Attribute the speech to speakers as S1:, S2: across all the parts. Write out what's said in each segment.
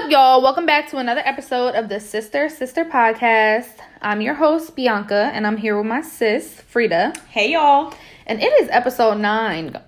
S1: up, y'all? Welcome back to another episode of the Sister Sister Podcast. I'm your host, Bianca, and I'm here with my sis, Frida.
S2: Hey y'all.
S1: And it is episode nine.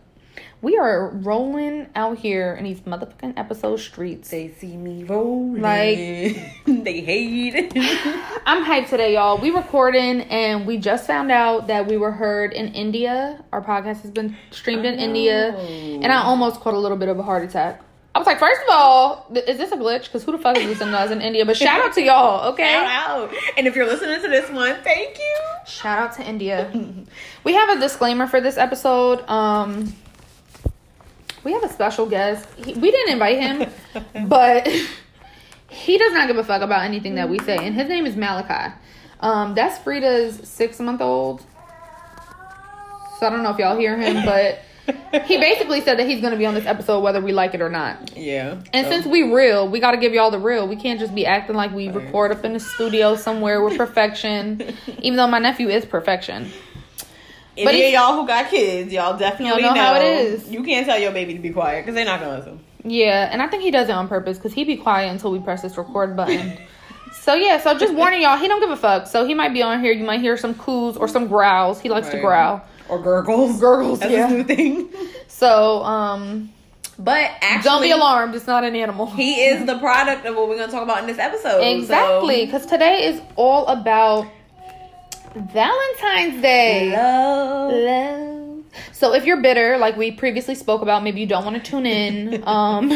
S1: We are rolling out here in these motherfucking episode streets.
S2: They see me rolling.
S1: Like-
S2: they hate it.
S1: I'm hyped today, y'all. We recording and we just found out that we were heard in India. Our podcast has been streamed in India. And I oh. almost caught a little bit of a heart attack. I was like, first of all, th- is this a glitch? Because who the fuck is listening to us in India? But shout out to y'all, okay?
S2: Shout out. And if you're listening to this one, thank you.
S1: Shout out to India. we have a disclaimer for this episode. Um, we have a special guest. He, we didn't invite him, but he does not give a fuck about anything that we say. And his name is Malachi. Um, that's Frida's six month old. So I don't know if y'all hear him, but he basically said that he's going to be on this episode whether we like it or not.
S2: Yeah.
S1: And
S2: so-
S1: since we real, we got to give y'all the real. We can't just be acting like we
S2: Right.
S1: record up in the studio somewhere with perfection. even though my nephew is perfection.
S2: any
S1: but
S2: of y'all who got kids, y'all definitely
S1: Y'all know how it is.
S2: You can't tell your baby to be quiet because they're not gonna listen.
S1: Yeah, and I think he does it on purpose because he be quiet until we press this record button. so yeah, so just warning y'all, he don't give a fuck. So he might be on here. You might hear some coos or some growls. He likes to growl.
S2: Or gurgles.
S1: Gurgles,
S2: That's
S1: yeah.
S2: his new thing.
S1: So um,
S2: But actually,
S1: don't be alarmed. It's not an animal.
S2: He is the product of what we're gonna talk about in this episode.
S1: exactly because today is all about Valentine's Day.
S2: Love.
S1: Love. So if you're bitter, like we previously spoke about, maybe you don't want to tune in, um,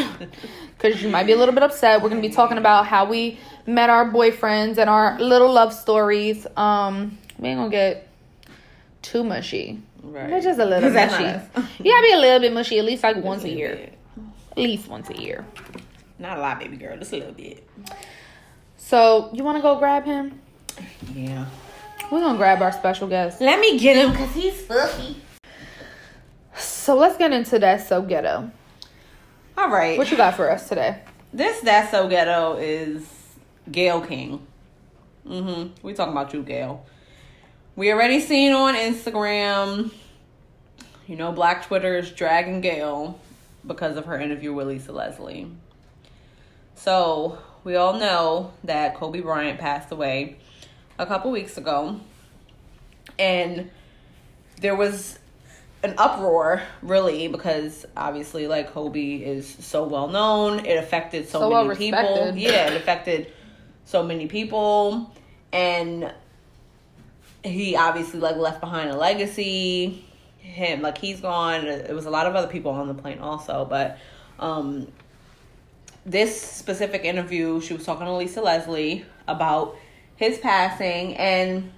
S1: because you might be a little bit upset. We're gonna be talking about how we met our boyfriends and our little love stories. Um, we ain't gonna get too mushy.
S2: Right.
S1: But just a little mushy.
S2: us.
S1: You gotta be a little bit mushy, at least like once a
S2: Just
S1: year.
S2: bit.
S1: At least once a year.
S2: Not a lot, baby girl. Just a little bit.
S1: So you wanna go grab him?
S2: Yeah.
S1: We're gonna grab our special guest.
S2: Let me get him because he's fluffy.
S1: So let's get into that so ghetto.
S2: All right.
S1: What you got for us today?
S2: This That's So Ghetto is Gayle King. Mm-hmm. We talking about you, Gayle. We already seen on Instagram, you know, Black Twitter is dragging Gayle because of her interview with Lisa Leslie. So, we all know that Kobe Bryant passed away a couple weeks ago. And there was an uproar, really, because obviously, like, Kobe is so well known. It affected so,
S1: So
S2: many
S1: well
S2: people. Yeah, it affected so many people. And he obviously, like, left behind a legacy. Him, like, he's gone. It was a lot of other people on the plane, also. But, um, this specific interview, she was talking to Lisa Leslie about his passing, and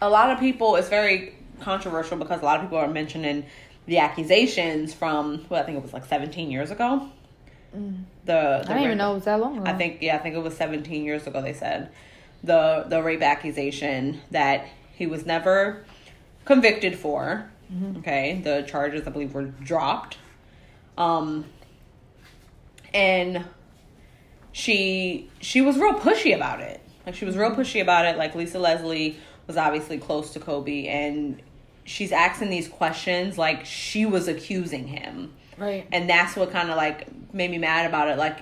S2: a lot of people, it's very controversial because a lot of people are mentioning the accusations from, well, I think it was like 17 years ago. The, the
S1: I didn't even know it was that long ago.
S2: I think yeah, I think it was 17 years ago. They said the the rape accusation that he was never convicted for. Okay, the charges I believe were dropped. Um, and she she was real pushy about it. Like she was real pushy about it. Like Lisa Leslie was obviously close to Kobe, and she's asking these questions like she was accusing him
S1: right.
S2: and that's what kind of like made me mad about it like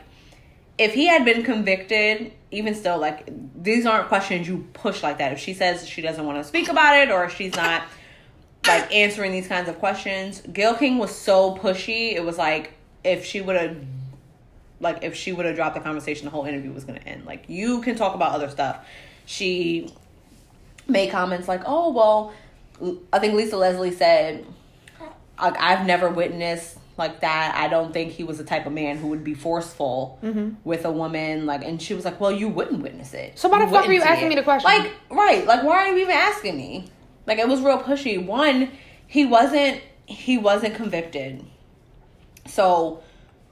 S2: if he had been convicted even still like these aren't questions you push like that. If she says she doesn't want to speak about it or if she's not like answering these kinds of questions gayle king was so pushy it was like if she would have like if she would have dropped the conversation the whole interview was going to end. Like you can talk about other stuff. She made comments like oh well i think lisa leslie said I've never witnessed like that. I don't think he was the type of man who would be forceful with a woman. Like, and she was like, "Well, you wouldn't witness it."
S1: So why the fuck are you asking
S2: it."
S1: me the question?
S2: Like, right? Like, why are you even asking me? Like, it was real pushy. One, he wasn't he wasn't convicted. So,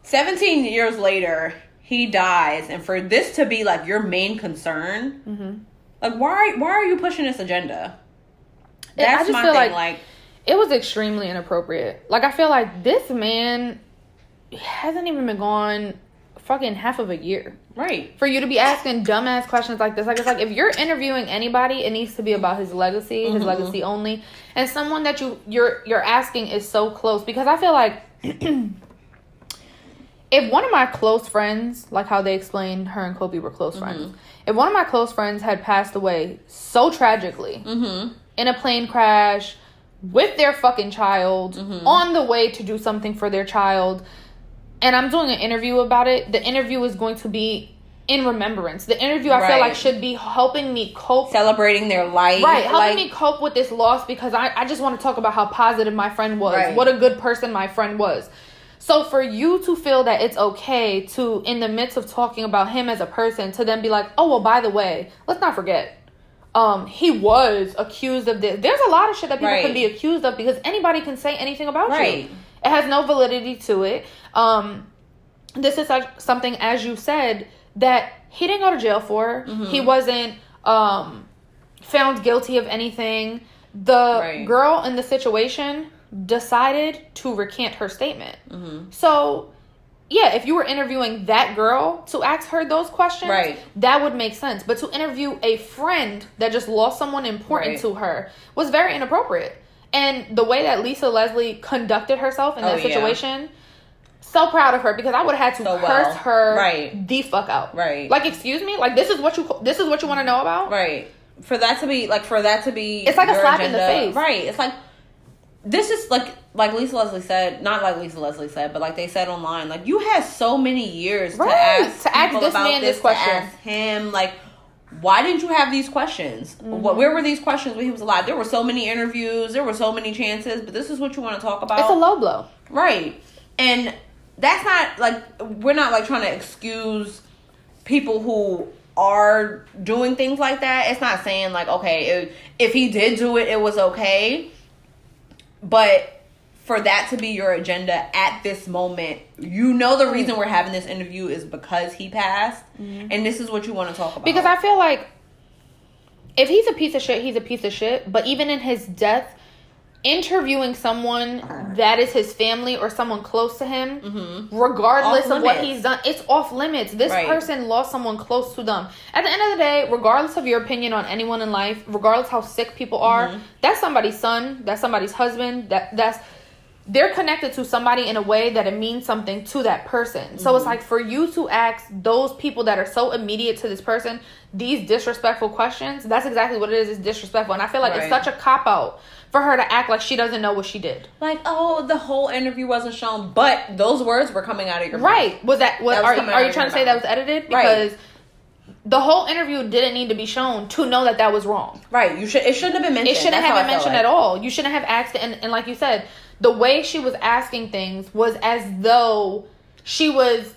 S2: seventeen years later, he dies, and for this to be like your main concern,
S1: Mm-hmm.
S2: like why why are you pushing this agenda? That's my thing.
S1: like-
S2: like
S1: It was extremely inappropriate. Like I feel like this man hasn't even been gone fucking half of a year.
S2: right.
S1: For you to be asking dumbass questions like this, like it's like if you're interviewing anybody, it needs to be about his legacy, his
S2: Mhm.
S1: legacy only, and someone that you you're you're asking is so close because I feel like if one of my close friends, like how they explained her and Kobe were close friends, if one of my close friends had passed away so tragically
S2: Mm-hmm.
S1: in a plane crash with their fucking child
S2: Mm-hmm.
S1: on the way to do something for their child, and I'm doing an interview about it, the interview is going to be in remembrance. The interview I feel like should be helping me cope
S2: Celebrating their life.
S1: Right, helping
S2: like,
S1: me cope with this loss because I, I just want to talk about how positive my friend was,
S2: Right.
S1: what a good person my friend was. So for you to feel that it's okay to, in the midst of talking about him as a person, to then be like, oh well, by the way, let's not forget, um, he was accused of this. There's a lot of shit that people
S2: Right.
S1: can be accused of because anybody can say anything about
S2: Right.
S1: you. It has no validity to it. Um, this is such, something, as you said, that he didn't go to jail for.
S2: Mm-hmm.
S1: He wasn't um, found guilty of anything. The
S2: Right.
S1: girl in the situation decided to recant her statement.
S2: Mm-hmm.
S1: So, yeah, if you were interviewing that girl to ask her those questions,
S2: Right.
S1: that would make sense. But to interview a friend that just lost someone important
S2: Right.
S1: to her was very inappropriate. And the way that Lisa Leslie conducted herself in
S2: Oh,
S1: that
S2: yeah.
S1: situation, so proud of her because I would have had to
S2: So
S1: curse
S2: well.
S1: her
S2: Right.
S1: the fuck out.
S2: Right.
S1: Like, excuse me, like this is what you this is what you want to know about.
S2: Right. For that to be like for that to be
S1: It's like a slap in the face.
S2: Right. It's like this is like like Lisa Leslie said, not like Lisa Leslie said, but like they said online, like you had so many years
S1: Right.
S2: to ask
S1: To ask this
S2: about
S1: man
S2: this,
S1: this question.
S2: to ask him like why didn't you have these questions?
S1: Mm-hmm.
S2: What where were these questions when he was alive? There were so many interviews, there were so many chances, but this is what you want to talk about.
S1: It's a low blow.
S2: Right. And that's not like we're not like trying to excuse people who are doing things like that. It's not saying like okay, if, if he did do it, it was okay. But for that to be your agenda at this moment, you know the reason we're having this interview is because he passed, mm-hmm. and this is what you want to talk about.
S1: Because I feel like if he's a piece of shit, he's a piece of shit. But even in his death, interviewing someone that is his family or someone close to him, regardless
S2: Mm-hmm. Off
S1: of what he's done, it's off limits. This
S2: Right.
S1: person lost someone close to them. At the end of the day, regardless of your opinion on anyone in life, regardless how sick people are,
S2: Mm-hmm.
S1: that's somebody's son, that's somebody's husband, that that's they're connected to somebody in a way that it means something to that person. So
S2: Mm-hmm.
S1: it's like for you to ask those people that are so immediate to this person these disrespectful questions, that's exactly what it is, it's disrespectful. And I feel like it's such a cop out for her to act like she doesn't know what she did.
S2: like, oh, the whole interview wasn't shown, but those words were coming out of your mouth.
S1: Right. Was that what
S2: That was
S1: are, are you trying to say that was edited?
S2: Right.
S1: Because the whole interview didn't need to be shown to know that that was wrong.
S2: Right. You should. It shouldn't have been mentioned.
S1: It shouldn't
S2: That's
S1: have been mentioned
S2: like.
S1: at all. You shouldn't have asked. And, and like you said, the way she was asking things was as though she was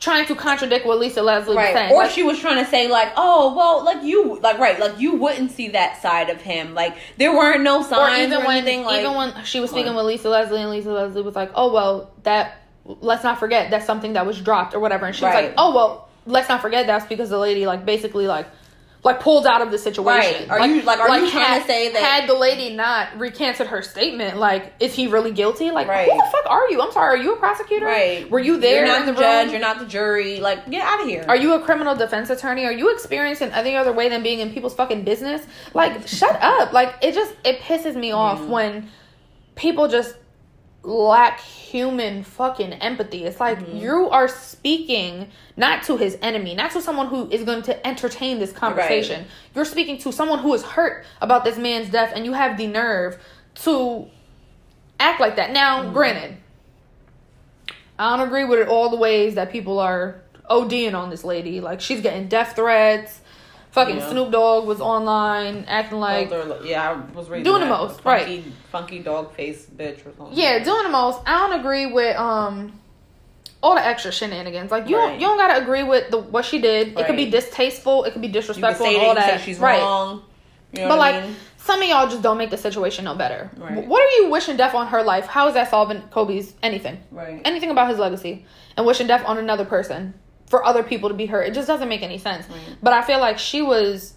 S1: trying to contradict what Lisa Leslie was saying.
S2: Or
S1: Like,
S2: she was trying to say like, oh, well, like you, like right, like you wouldn't see that side of him. Like there weren't no signs or,
S1: even when
S2: anything. Like,
S1: even when she was speaking with Lisa Leslie and Lisa Leslie was like, "Oh well, that let's not forget that's something that was dropped or whatever," and she was like, "Oh well, let's not forget that's because the lady like basically like." Like pulled out of the situation.
S2: Right. Are you- like, are you trying
S1: had,
S2: to say that-
S1: had the lady not recanted her statement, like is he really guilty? Like
S2: Right.
S1: who the fuck are you? I'm sorry. Are you a prosecutor?
S2: right?
S1: Were you there?
S2: You're not the,
S1: the
S2: judge.
S1: room?
S2: You're not the jury. Like get out of here.
S1: Are you a criminal defense attorney? Are you experienced in any other way than being in people's fucking business? Like, shut up. Like, it just it pisses me off when people just lack human fucking empathy. It's like mm-hmm. you are speaking not to his enemy, not to someone who is going to entertain this conversation. You're speaking to someone who is hurt about this man's death, and you have the nerve to act like that. Now, mm-hmm. granted, I don't agree with it all the ways that people are ODing on this lady. Like she's getting death threats. Fucking
S2: Yeah.
S1: Snoop Dogg was online acting like
S2: Older- yeah, I was reading
S1: Doing the most,
S2: funky,
S1: right.
S2: Funky dog face bitch or something.
S1: yeah, doing the most. I don't agree with um all the extra shenanigans. Like you
S2: Right.
S1: don't you don't gotta agree with the what she did. It could be distasteful. It could be
S2: you
S1: disrespectful
S2: say
S1: and all that.
S2: say she's
S1: right.
S2: wrong. You know
S1: But like
S2: mean?
S1: some of y'all just don't make the situation no better.
S2: Right.
S1: What are you wishing death on her life? How is that solving Kobe's anything?
S2: Right.
S1: Anything about his legacy and wishing death on another person for other people to be hurt. It just doesn't make any sense. But I feel like she was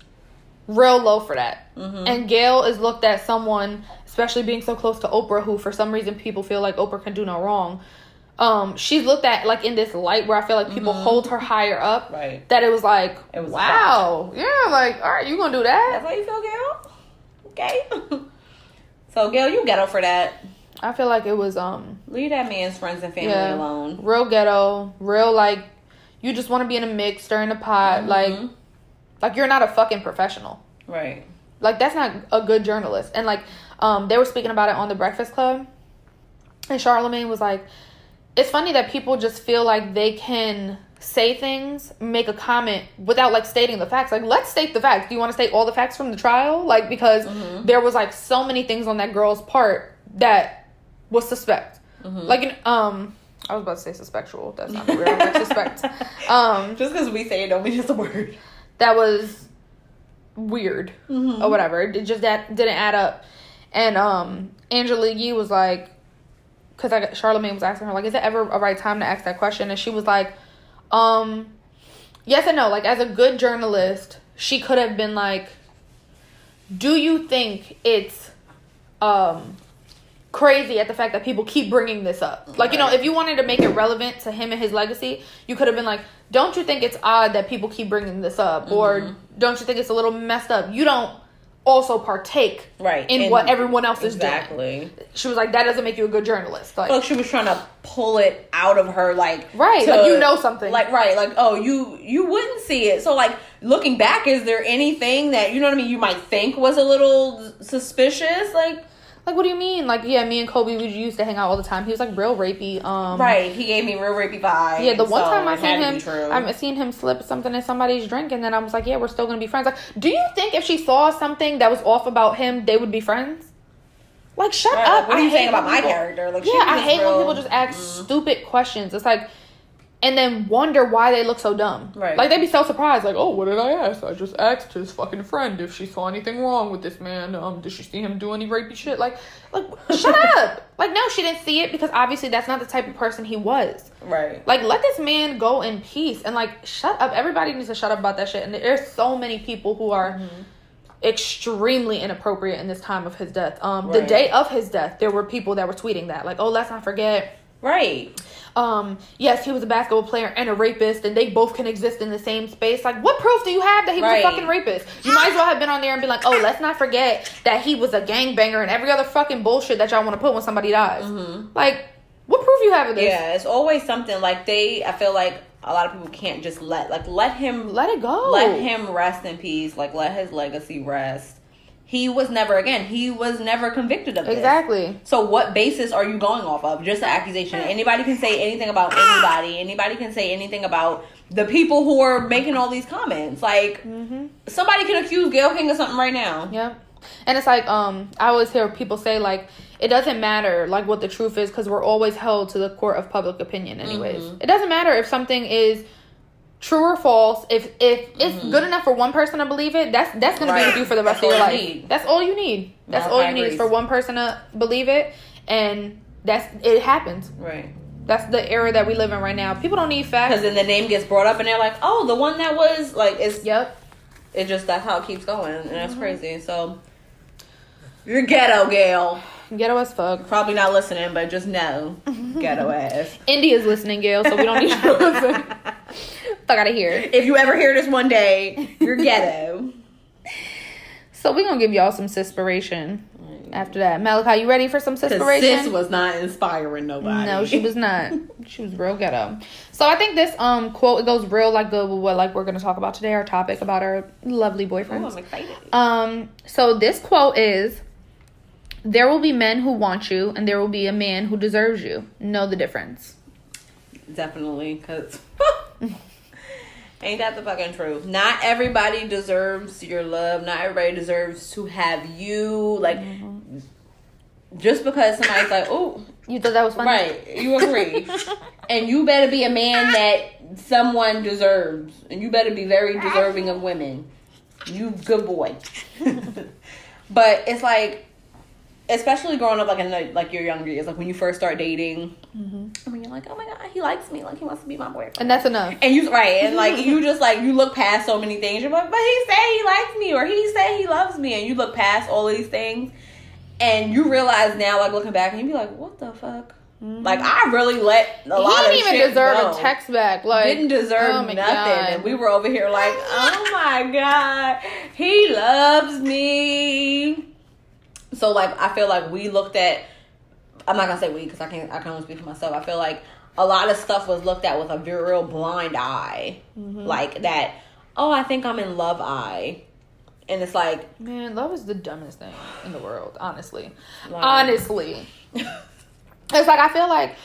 S1: real low for that.
S2: Mm-hmm.
S1: And Gayle is looked at someone, especially being so close to Oprah, who for some reason people feel like Oprah can do no wrong. Um, she's looked at like in this light where I feel like people hold her higher up.
S2: Mm-hmm. Right.
S1: That it was like,
S2: It was
S1: wow, yeah, like all right, you gonna do that?
S2: That's how you feel, Gayle? Okay. so, Gayle, you ghetto for that.
S1: I feel like it was um
S2: Leave that man's friends and family
S1: Yeah.
S2: alone.
S1: real ghetto, real like you just want to be in a mix, stirring the pot, like
S2: Mhm.
S1: like you're not a fucking professional.
S2: Right.
S1: Like that's not a good journalist. And like um they were speaking about it on the Breakfast Club. And Charlamagne was like it's funny that people just feel like they can say things, make a comment without like stating the facts. Like let's state the facts. Do you want to state all the facts from the trial? Like because there was like so many things on that girl's part that was suspect. Like in, um I was about to say suspectual. That's not weird. I'm like suspect. Um
S2: Just because we say it don't mean it's a word.
S1: that was weird
S2: Mm-hmm.
S1: or whatever. It just that didn't add up. And um Angela Yee was like, because I Charlamagne was asking her like, is it ever a right time to ask that question? And she was like, um, yes and no. Like as a good journalist, she could have been like, do you think it's um crazy at the fact that people keep bringing this up. Like, you know, if you wanted to make it relevant to him and his legacy, you could have been like, don't you think it's odd that people keep bringing this up? Mm-hmm. Or don't you think it's a little messed up? You don't also partake
S2: Right.
S1: in
S2: And-
S1: what everyone else is doing.
S2: Exactly.
S1: She was like, that doesn't make you a good journalist. Like,
S2: Like she was trying to pull it out of her, like
S1: Right, like, you know something.
S2: like right, like oh you you wouldn't see it. So like looking back, is there anything that you know what I mean? You might think was a little suspicious, like
S1: like, what do you mean? Like, yeah, me and Kobe, we used to hang out all the time. He was like real rapey. Um,
S2: right. He gave me real rapey vibes.
S1: Yeah, the one
S2: so
S1: time I seen him. I seen him slip something in somebody's drink, and then I was like, "Yeah, we're still gonna be friends." Like, do you think if she saw something that was off about him, they would be friends? Like, shut
S2: Right,
S1: up!
S2: like, what are
S1: I
S2: you saying about my
S1: people-
S2: character? Like,
S1: yeah, I hate when people just ask
S2: Mm.
S1: stupid questions. It's like, and then wonder why they look so dumb.
S2: Right.
S1: Like they'd be so surprised. Like, oh, what did I ask? I just asked his fucking friend if she saw anything wrong with this man. Um, did she see him do any rapey shit? Like, like shut up! Like, no, she didn't see it because obviously that's not the type of person he was.
S2: right.
S1: Like, let this man go in peace and like shut up. Everybody needs to shut up about that shit. And there's so many people who are
S2: Mm-hmm.
S1: extremely inappropriate in this time of his death. Um, the
S2: Right.
S1: day of his death, there were people that were tweeting that, like, oh, let's not forget.
S2: Right.
S1: Um, yes, he was a basketball player and a rapist, and they both can exist in the same space. Like, what proof do you have that he was
S2: Right.
S1: a fucking rapist? You might as well have been on there and be like, oh, let's not forget that he was a gangbanger and every other fucking bullshit that y'all want to put when somebody dies. Like, what proof you have of this?
S2: Mm-hmm. Yeah, it's always something like they. I feel like a lot of people can't just let like let him
S1: Let it go.
S2: let him rest in peace. Like let his legacy rest. He was never again. He was never convicted of this.
S1: Exactly.
S2: So what basis are you going off of? Just an accusation. Anybody can say anything about anybody. Anybody can say anything about the people who are making all these comments. Like somebody can accuse Gayle King of something right now.
S1: Yeah. And it's like, um, I always hear people say like, it doesn't matter like what the truth is because we're always held to the court of public opinion, anyways.
S2: Mm-hmm.
S1: It doesn't matter if something is true or false. If if it's good enough for one person to believe it, that's that's gonna be
S2: Mm-hmm.
S1: With you for the rest
S2: That's
S1: of your life.
S2: you need.
S1: That's all you need. That's
S2: No,
S1: all
S2: I
S1: you need is for one person to believe it, and that's it happens.
S2: Right.
S1: That's the era that we live in right now. People don't need facts.
S2: Because then the name gets brought up and they're like, oh, the one that was like it's
S1: Yep.
S2: it just that's how it keeps going and that's crazy. So you're ghetto, Gayle.
S1: Ghetto as fuck.
S2: Probably not listening, but just know, ghetto ass.
S1: India's listening, Gayle, so we don't need you to listen. Fuck out of here.
S2: If you ever hear this one day, you're ghetto.
S1: So we're gonna give y'all some cispiration after that. Malachi, you ready for some
S2: Because
S1: cispiration?
S2: sis was not inspiring nobody.
S1: no, she was not. She was real ghetto. So I think this um quote it goes real like good with what like we're gonna talk about today, our topic about our lovely
S2: Oh. I'm excited.
S1: Um, so this quote is there will be men who want you and there will be a man who deserves you. Know the difference.
S2: Definitely, because ain't that the fucking truth? Not everybody deserves your love. Not everybody deserves to have you. Like, mm-hmm. just because somebody's like, oh,
S1: You thought that was funny?
S2: right, you agree. and you better be a man that someone deserves. And you better be very deserving of women. You good boy. but it's like, especially growing up like in the, like your younger years, like when you first start dating, mm-hmm. and when you're like, oh my god, he likes me, like he wants to be my boyfriend.
S1: And that's enough.
S2: And you right, and like you just like you look past so many things. You're like, but he say he likes me, or he say he loves me, and you look past all of these things, and you realize now, like looking back, and you be like, what the fuck? Mm-hmm. Like I really let a lot
S1: he
S2: of
S1: didn't even
S2: shit
S1: deserve
S2: go.
S1: a text back. Like
S2: Didn't deserve
S1: oh
S2: nothing,
S1: God.
S2: and we were over here like, oh my god, he loves me. So like, I feel like we looked at I'm not gonna say we because I can't. I can only speak for myself. I feel like a lot of stuff was looked at with a very real blind eye,
S1: Mm-hmm.
S2: like that. Oh, I think I'm in love eye, and it's like
S1: Man, love is the dumbest thing in the world, honestly.
S2: Wow.
S1: Honestly. it's like I feel like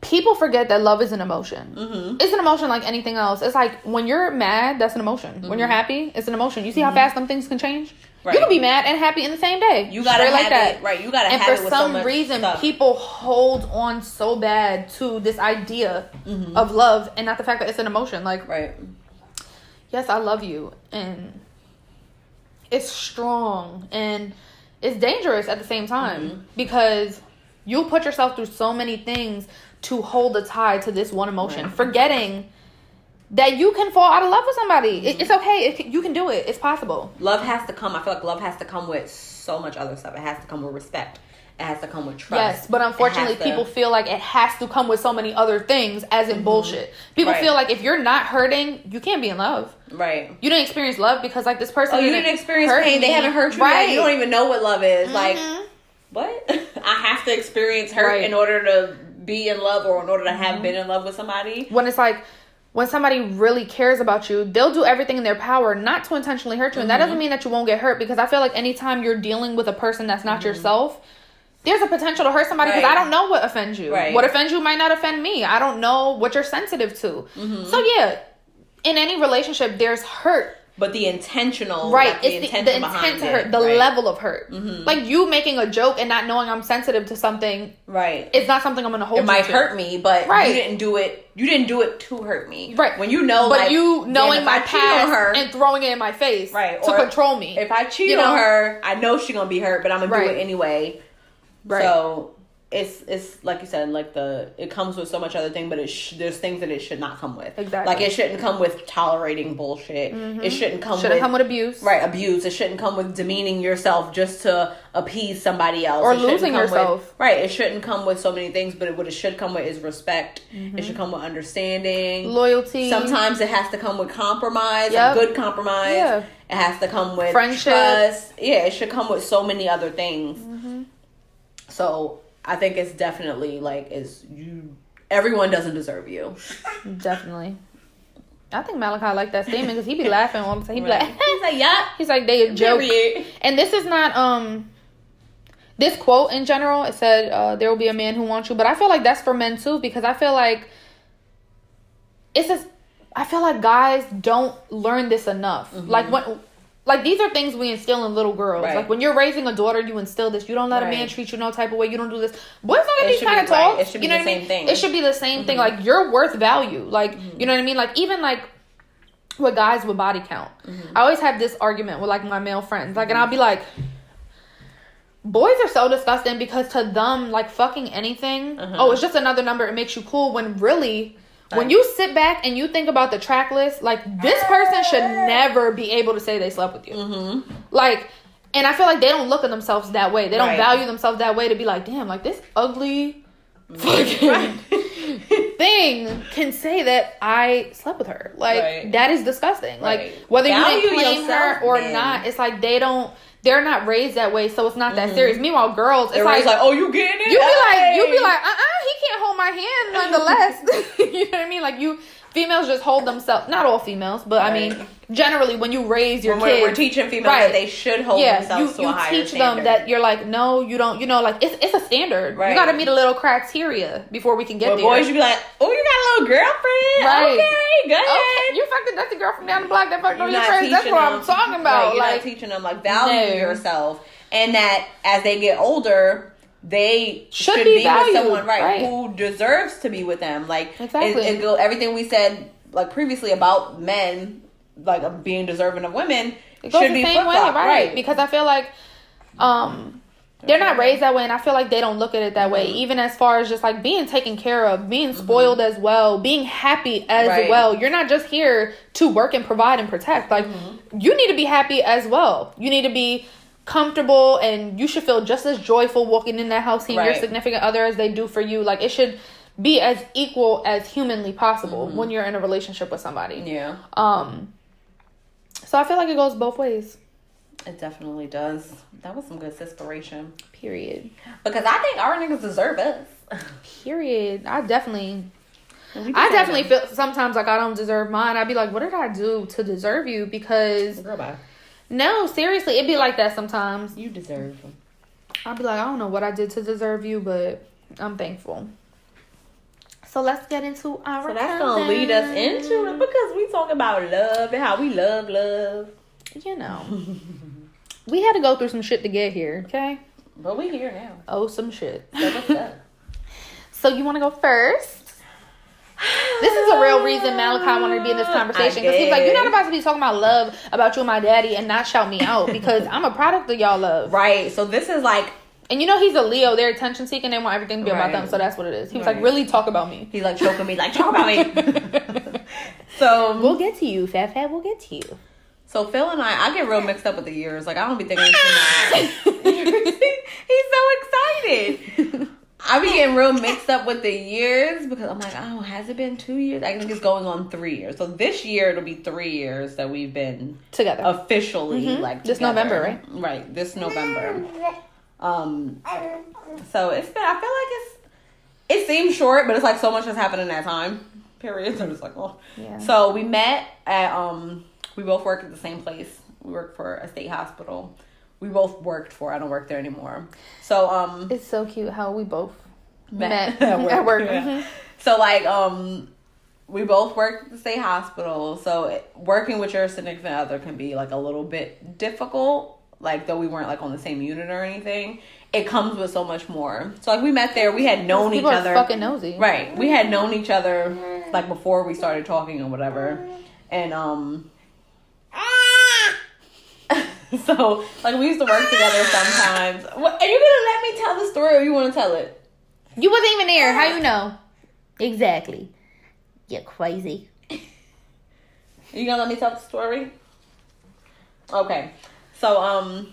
S1: people forget that love is an emotion.
S2: Mhm.
S1: It's an emotion like anything else. It's like when you're mad, that's an emotion. When you're happy, it's an emotion. You see how fast some things can change?
S2: Mm-hmm. Right.
S1: You can be mad and happy in the same day.
S2: you gotta
S1: Straight
S2: have it right. You gotta
S1: And
S2: have
S1: for
S2: it with so
S1: some
S2: much
S1: reason,
S2: stuff.
S1: people hold on so bad to this idea of love and not the fact that it's an emotion. Like,
S2: right.
S1: yes, I love you. And it's strong and it's dangerous at the same time
S2: Mm-hmm.
S1: because you'll put yourself through so many things to hold a tie to this one emotion,
S2: Right.
S1: forgetting that you can fall out of love with somebody.
S2: Mm-hmm.
S1: It, it's okay. It, you can do it. It's possible.
S2: Love has to come. I feel like love has to come with so much other stuff. It has to come with respect. It has to come with trust.
S1: Yes, but unfortunately,
S2: to-
S1: people feel like it has to come with so many other things, as in bullshit. People
S2: Right.
S1: feel like if you're not hurting, you can't be in love.
S2: right.
S1: You didn't experience love because like this person.
S2: Oh, you didn't experience pain. They haven't hurt you
S1: right?
S2: yet. You don't even know what love is. Like
S1: Mhm.
S2: what? I have to experience hurt
S1: Right.
S2: in order to be in love or in order to have been in love with somebody.
S1: when it's like when somebody really cares about you, they'll do everything in their power not to intentionally hurt you. And that
S2: Mm-hmm.
S1: doesn't mean that you won't get hurt because I feel like anytime you're dealing with a person that's not yourself, there's a potential to hurt somebody because
S2: Mm-hmm. Right.
S1: I don't know what offends you.
S2: Right.
S1: What offends you might not offend me. I don't know what you're sensitive to.
S2: Mm-hmm.
S1: So yeah, in any relationship, there's hurt.
S2: But the intentional,
S1: Right.
S2: like, the
S1: it's the, the
S2: behind
S1: intent to
S2: it,
S1: hurt, the
S2: right. Mm-hmm.
S1: level of hurt. Like you making a joke and not knowing I'm sensitive to something,
S2: Right.
S1: it's not something I'm gonna hold
S2: it might
S1: to.
S2: hurt me, but
S1: Right.
S2: you didn't do it. You didn't do it to hurt me.
S1: Right.
S2: When you know,
S1: But
S2: like,
S1: you knowing my past
S2: her,
S1: and throwing it in my face
S2: Right,
S1: to
S2: or
S1: control me.
S2: if I cheat
S1: You know?
S2: on her, I know she's gonna be hurt, but I'm gonna
S1: Right.
S2: do it anyway.
S1: right.
S2: So it's it's like you said, like the it comes with so much other thing, but it sh- there's things that it should not come with.
S1: Exactly.
S2: Like it shouldn't come with tolerating bullshit. It shouldn't come
S1: Shouldn't
S2: with
S1: come with abuse.
S2: right abuse. It shouldn't come with demeaning yourself just to appease somebody else
S1: Or
S2: It
S1: losing
S2: come with-
S1: yourself.
S2: right. It shouldn't come with so many things, but it, what it should come with is respect. It should come with understanding.
S1: Loyalty.
S2: Sometimes it has to come with compromise,
S1: Yep.
S2: a good compromise.
S1: Yeah.
S2: It has to come with
S1: Friendship.
S2: trust. Yeah, it should come with so many other things.
S1: Mm-hmm.
S2: So I think it's definitely like is you. Everyone doesn't deserve you.
S1: Definitely. I think Malachi liked that statement because he be laughing all the time. He be like,
S2: He's like, yeah,
S1: he's like, they a joke.
S2: period.
S1: And this is not um this quote in general. It said uh, there will be a man who wants you, but I feel like that's for men too because I feel like it's just I feel like guys don't learn this enough. Like when like these are things we instill in little girls.
S2: Right.
S1: Like when you're raising a daughter, you instill this. You don't let a man treat you no type of way. You don't do this. Boys don't get these kind of
S2: right.
S1: talks.
S2: It should be
S1: you know
S2: the
S1: what I
S2: same
S1: mean?
S2: thing.
S1: It should be the same thing. Mm-hmm. Like you're worth value. Like mm-hmm. you know what I mean? Like even like with guys with body count. Mm-hmm. I always have this argument with like my male friends. Like and I'll be like boys are so disgusting because to them like fucking anything
S2: Uh-huh.
S1: oh it's just another number it makes you cool when really when you sit back and you think about the track list like this person should never be able to say they slept with you
S2: Mm-hmm.
S1: like and i feel like they don't look at themselves that way they don't
S2: Right.
S1: value themselves that way to be like damn like this ugly fucking thing can say that i slept with her like
S2: Right.
S1: that is disgusting like whether
S2: Value
S1: you didn't claim
S2: yourself,
S1: her or
S2: man.
S1: not it's like they don't they're not raised that way so it's not that serious. Meanwhile girls it's like,
S2: like, oh, you getting it?
S1: you be like you be like uh-uh he can't hold my hand nonetheless. You know what i mean? Like you females just hold themselves not all females but i mean generally when you raise your
S2: When
S1: kids
S2: we're, we're teaching females
S1: Right.
S2: that they should hold
S1: yeah,
S2: themselves
S1: you,
S2: to
S1: you
S2: a higher
S1: teach
S2: standard.
S1: them that you're like, no, you don't, you know, like it's it's a standard.
S2: Right.
S1: You got to meet a little criteria before we can get
S2: But
S1: there.
S2: boys, you be like, oh, you got a little girlfriend?
S1: Right.
S2: Okay, go ahead.
S1: okay, you fucked the dusty girl from down the block that fucked on your friends. That's what
S2: them-
S1: I'm talking about.
S2: Right, you're
S1: like,
S2: teaching them like value
S1: No.
S2: yourself, and that as they get older, they
S1: Should
S2: should,
S1: be
S2: be,
S1: valued,
S2: with someone right,
S1: right.
S2: who deserves to be with them. Like
S1: Exactly.
S2: it, it everything we said like previously about men, like being deserving of women,
S1: it
S2: should
S1: the
S2: be
S1: same way,
S2: flip-flop,
S1: right? Because I feel like, um. They're not raised that way, and I feel like they don't look at it that way.
S2: Mm-hmm.
S1: Even as far as just like being taken care of, being spoiled as well, being happy as
S2: Right.
S1: well. You're not just here to work and provide and protect. Like
S2: Mm-hmm.
S1: you need to be happy as well. You need to be comfortable, and you should feel just as joyful walking in that house seeing your significant other as they do for you. Like it should be as equal as humanly possible when you're in a relationship with somebody.
S2: Mm-hmm. Yeah,
S1: Um. So I feel like it goes both ways.
S2: It definitely does. That was some good inspiration.
S1: Period.
S2: Because I think our niggas deserve us.
S1: Period. I definitely I definitely
S2: them.
S1: feel sometimes like I don't deserve mine. I'd be like, what did I do to deserve you? Because
S2: Girl, bye.
S1: No, seriously, it'd be like that sometimes.
S2: You deserve them.
S1: I'd be like, I don't know what I did to deserve you, but I'm thankful. So let's get into our.
S2: So that's gonna lead us into it because we talk about love and how we love love.
S1: You know, we had to go through some shit to get here. Okay.
S2: But we here now.
S1: Oh, some shit.
S2: So what's up?
S1: So you want to go first? This is a real reason Malachi wanted to be in this conversation because he's like, you're not about to be talking about love about you and my daddy and not shout me out because I'm a product of y'all love.
S2: Right. So this is like
S1: And you know he's a Leo. They're attention seeking. They want everything to be about them. So that's what it is. He was
S2: Right.
S1: like, really talk about me.
S2: he's like choking me, like talk about me. so
S1: We'll get to you, Fat Fat. We'll get to you.
S2: so Phil and I, I get real mixed up with the years. Like I don't be thinking. He's so excited. I be getting real mixed up with the years because I'm like, oh, has it been two years? I think it's going on three years. So this year it'll be three years that we've been
S1: Together.
S2: officially
S1: Mhm.
S2: like
S1: This
S2: together.
S1: November, right?
S2: Right, this November. Um, so it's been. I feel like it's. It seems short, but it's like so much has happened in that time. Period. So I'm just like, oh.
S1: Yeah.
S2: So we met at. Um, we both work at the same place. We work for a state hospital. We both worked for. I don't work there anymore. So um,
S1: It's so cute how we both
S2: met,
S1: met, at work.
S2: Yeah.
S1: Mhm.
S2: So like um we both worked at the state hospital. So it, working with your significant other can be like a little bit difficult. Like though we weren't like on the same unit or anything, it comes with so much more. So like we met there, we had known each
S1: People are
S2: other.
S1: fucking nosy.
S2: Right. We had known each other like before we started talking or whatever. And um so like we used to work together sometimes. What, are you gonna let me tell the story or you wanna tell it?
S1: You wasn't even there. How you know? Exactly. You're crazy.
S2: You gonna let me tell the story? Okay. So um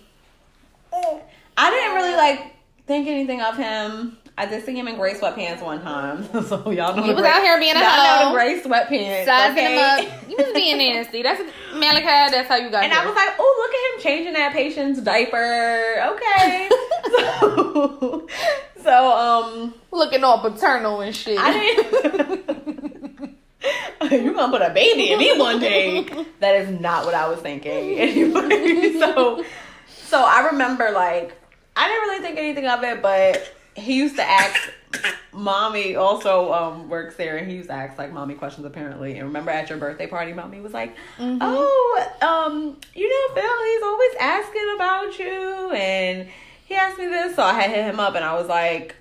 S2: I didn't really like think anything of him. I did see him in gray sweatpants one time. so y'all know
S1: He was
S2: gray-
S1: out here being a
S2: y'all know
S1: hoe.
S2: the gray sweatpants.
S1: Sizing
S2: okay?
S1: him up. You was being nasty. That's Malachi. That's how you got
S2: And
S1: here.
S2: I was like, oh, look at him changing that patient's diaper. Okay. so, so, um,
S1: looking all paternal and shit.
S2: I didn't. You're gonna put a baby in me one day. That is not what I was thinking. Anyway, so, so I remember like I didn't really think anything of it, but he used to ask. Mommy also um, works there, and he used to ask like mommy questions apparently. And remember at your birthday party, mommy was like,
S1: Mhm.
S2: "Oh, um, you know, Phil, he's always asking about you, and he asked me this." So I had hit him up, and I was like,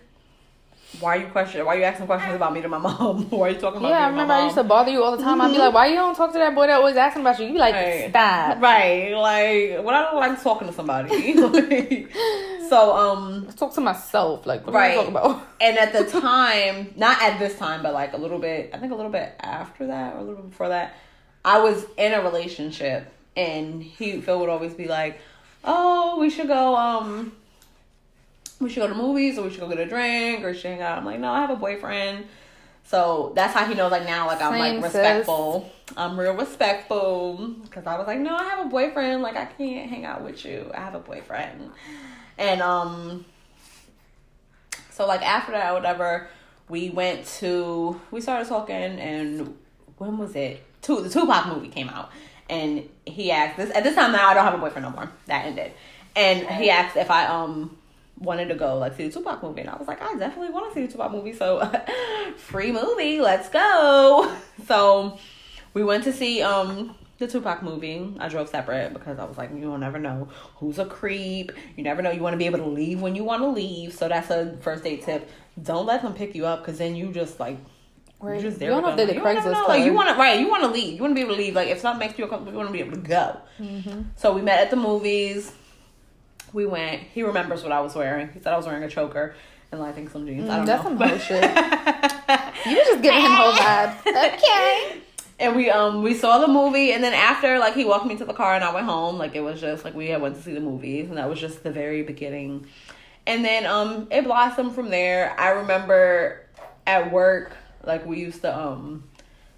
S2: "Why are you question? Why are you asking questions about me to my mom? why are you talking about
S1: yeah,
S2: me
S1: I remember I used to bother you all the time. I'd be like, why you don't talk to that boy that always asking about you? You'd be like,
S2: Right.
S1: stop.
S2: Right, like when I don't like talking to somebody. Like, so um
S1: Let's talk to myself. Like, what
S2: Right.
S1: you talking about?
S2: and at the time, not at this time, but like a little bit, I think a little bit after that or a little bit before that, I was in a relationship and he Phil would always be like, "Oh, we should go um we should go to movies or we should go get a drink or hang out." I'm like, "No, I have a boyfriend." So that's how he knows like now like I'm
S1: Same,
S2: like
S1: sis.
S2: respectful. I'm real respectful cuz I was like, "No, I have a boyfriend. Like I can't hang out with you. I have a boyfriend." And um so like after that, whatever, we went to we started talking, and when was it? Two the Tupac movie came out, and he asked this at this time now I don't have a boyfriend no more. That ended, and he asked if I um wanted to go like see the Tupac movie, and I was like I definitely want to see the Tupac movie, so free movie, let's go. So we went to see um the Tupac movie. I drove separate because I was like, you'll never know who's a creep. You never know. You want to be able to leave when you want to leave. So that's a first date tip. Don't let them pick you up because then you just like
S1: Right.
S2: you're just there.
S1: You don't know if they're the Craigslist.
S2: Like you want to right. You want to leave. You want to be able to leave. Like if something makes you uncomfortable, you want to be able to go.
S1: Mm-hmm.
S2: So we met at the movies. We went. He remembers what I was wearing. He said I was wearing a choker and like, I think some jeans. I
S1: Mm,
S2: don't
S1: that's
S2: know.
S1: some hoe shit. You just giving him whole vibes. Okay.
S2: And we um we saw the movie and then after like he walked me to the car and I went home like it was just like we had went to see the movies and that was just the very beginning. And then um it blossomed from there. I remember at work like we used to um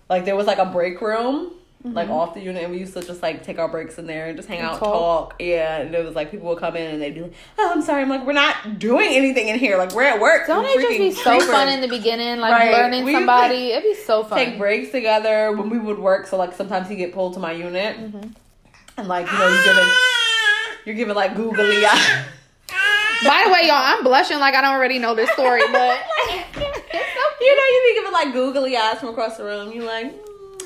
S2: like there was like a break room like off the unit, and we used to just like take our breaks in there and just hang
S1: And
S2: out,
S1: talk.
S2: talk. Yeah, and it was like people would come in and they'd be like, "Oh, I'm sorry." I'm like, "We're not doing anything in here. Like we're at work."
S1: Don't it just be so
S2: creepers."
S1: fun in the beginning, like
S2: Right.
S1: learning
S2: We
S1: somebody? It'd be so fun.
S2: take breaks together when we would work. So like sometimes he get pulled to my unit,
S1: Mm-hmm.
S2: and like you know you're giving you're giving like googly eyes.
S1: By the way, y'all, I'm blushing like I don't already know this story, but
S2: you know you be giving like googly eyes from across the room. You like.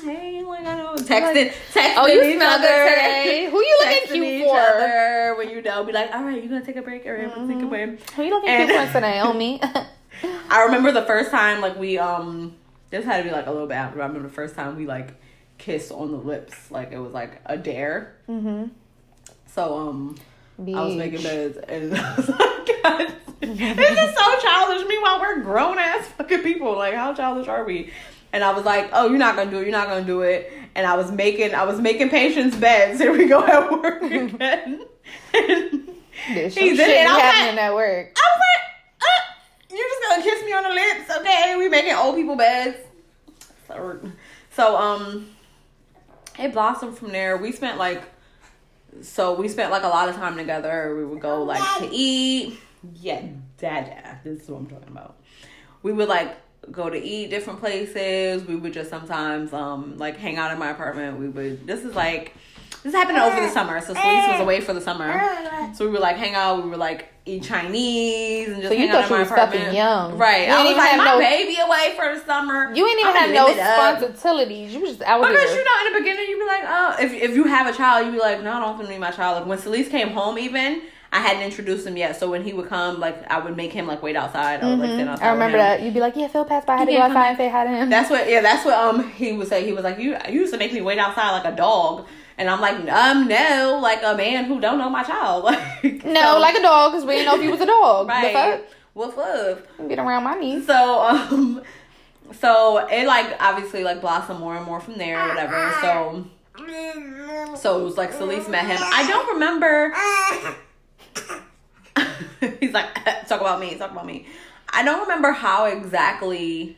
S2: Hey, like I know, texting, texting
S1: oh, you smell good today. Who you looking cute
S2: each
S1: for?
S2: other when you know, be like, all right, you gonna take a break, all right, let's take a break.
S1: Who you looking
S2: And-
S1: cute for today, Omi?
S2: I remember the first time, like we um, this had to be like a little bit after. I remember the first time we like kissed on the lips, like it was like a dare.
S1: mm-hmm.
S2: So um, I was making
S1: Beach.
S2: beds, and I was like, God, this is so childish. Meanwhile, we're grown ass fucking people. Like, how childish are we? And I was like, oh, you're not gonna do it. You're not gonna do it. And I was making, I was making patients beds. Here we go at work again.
S1: There's
S2: He
S1: some
S2: did
S1: shit
S2: and I was
S1: happening
S2: like-
S1: at work.
S2: I was like, uh, you're just gonna kiss me on the lips, okay? We making old people beds. So, so um, it blossomed from there. We spent like, so we spent like a lot of time together. We would go like to eat. Yeah, dada. This is what I'm talking about. We would like go to eat different places. We would just sometimes um like hang out in my apartment. We would. This is like. This happened over the summer, so Celeste was away for the summer. So we would like hang out. We would like eat Chinese and just
S1: So you
S2: hang out in
S1: you
S2: my
S1: was fucking
S2: apartment.
S1: young.
S2: right?
S1: You
S2: I
S1: didn't
S2: was
S1: even
S2: like
S1: have
S2: my
S1: no-
S2: baby away for the summer.
S1: You ain't even have no responsibilities. You just out
S2: Because you know, in the beginning, you'd be like, oh, if if you have a child, you'd be like, no, I don't want to be my child. Like when Celeste came home, even I hadn't introduced him yet. So when he would come, like I would make him like wait outside. I would like stand outside.
S1: Mm-hmm. I remember that. You'd be like, "Yeah, Phil passed by. I had to go outside and say hi to him."
S2: That's what, yeah, that's what um he would say. He was like, you, you used to make me wait outside like a dog, and I'm like, um, no, like a man who don't know my child, like
S1: no,
S2: so-
S1: like a dog, because we didn't know if he was a dog.
S2: right, woof woof.
S1: Get around my knees.
S2: So um, so it like obviously like blossomed more and more from there, or whatever. So. So it was like Celeste met him. I don't remember. He's like, talk about me, talk about me. I don't remember how exactly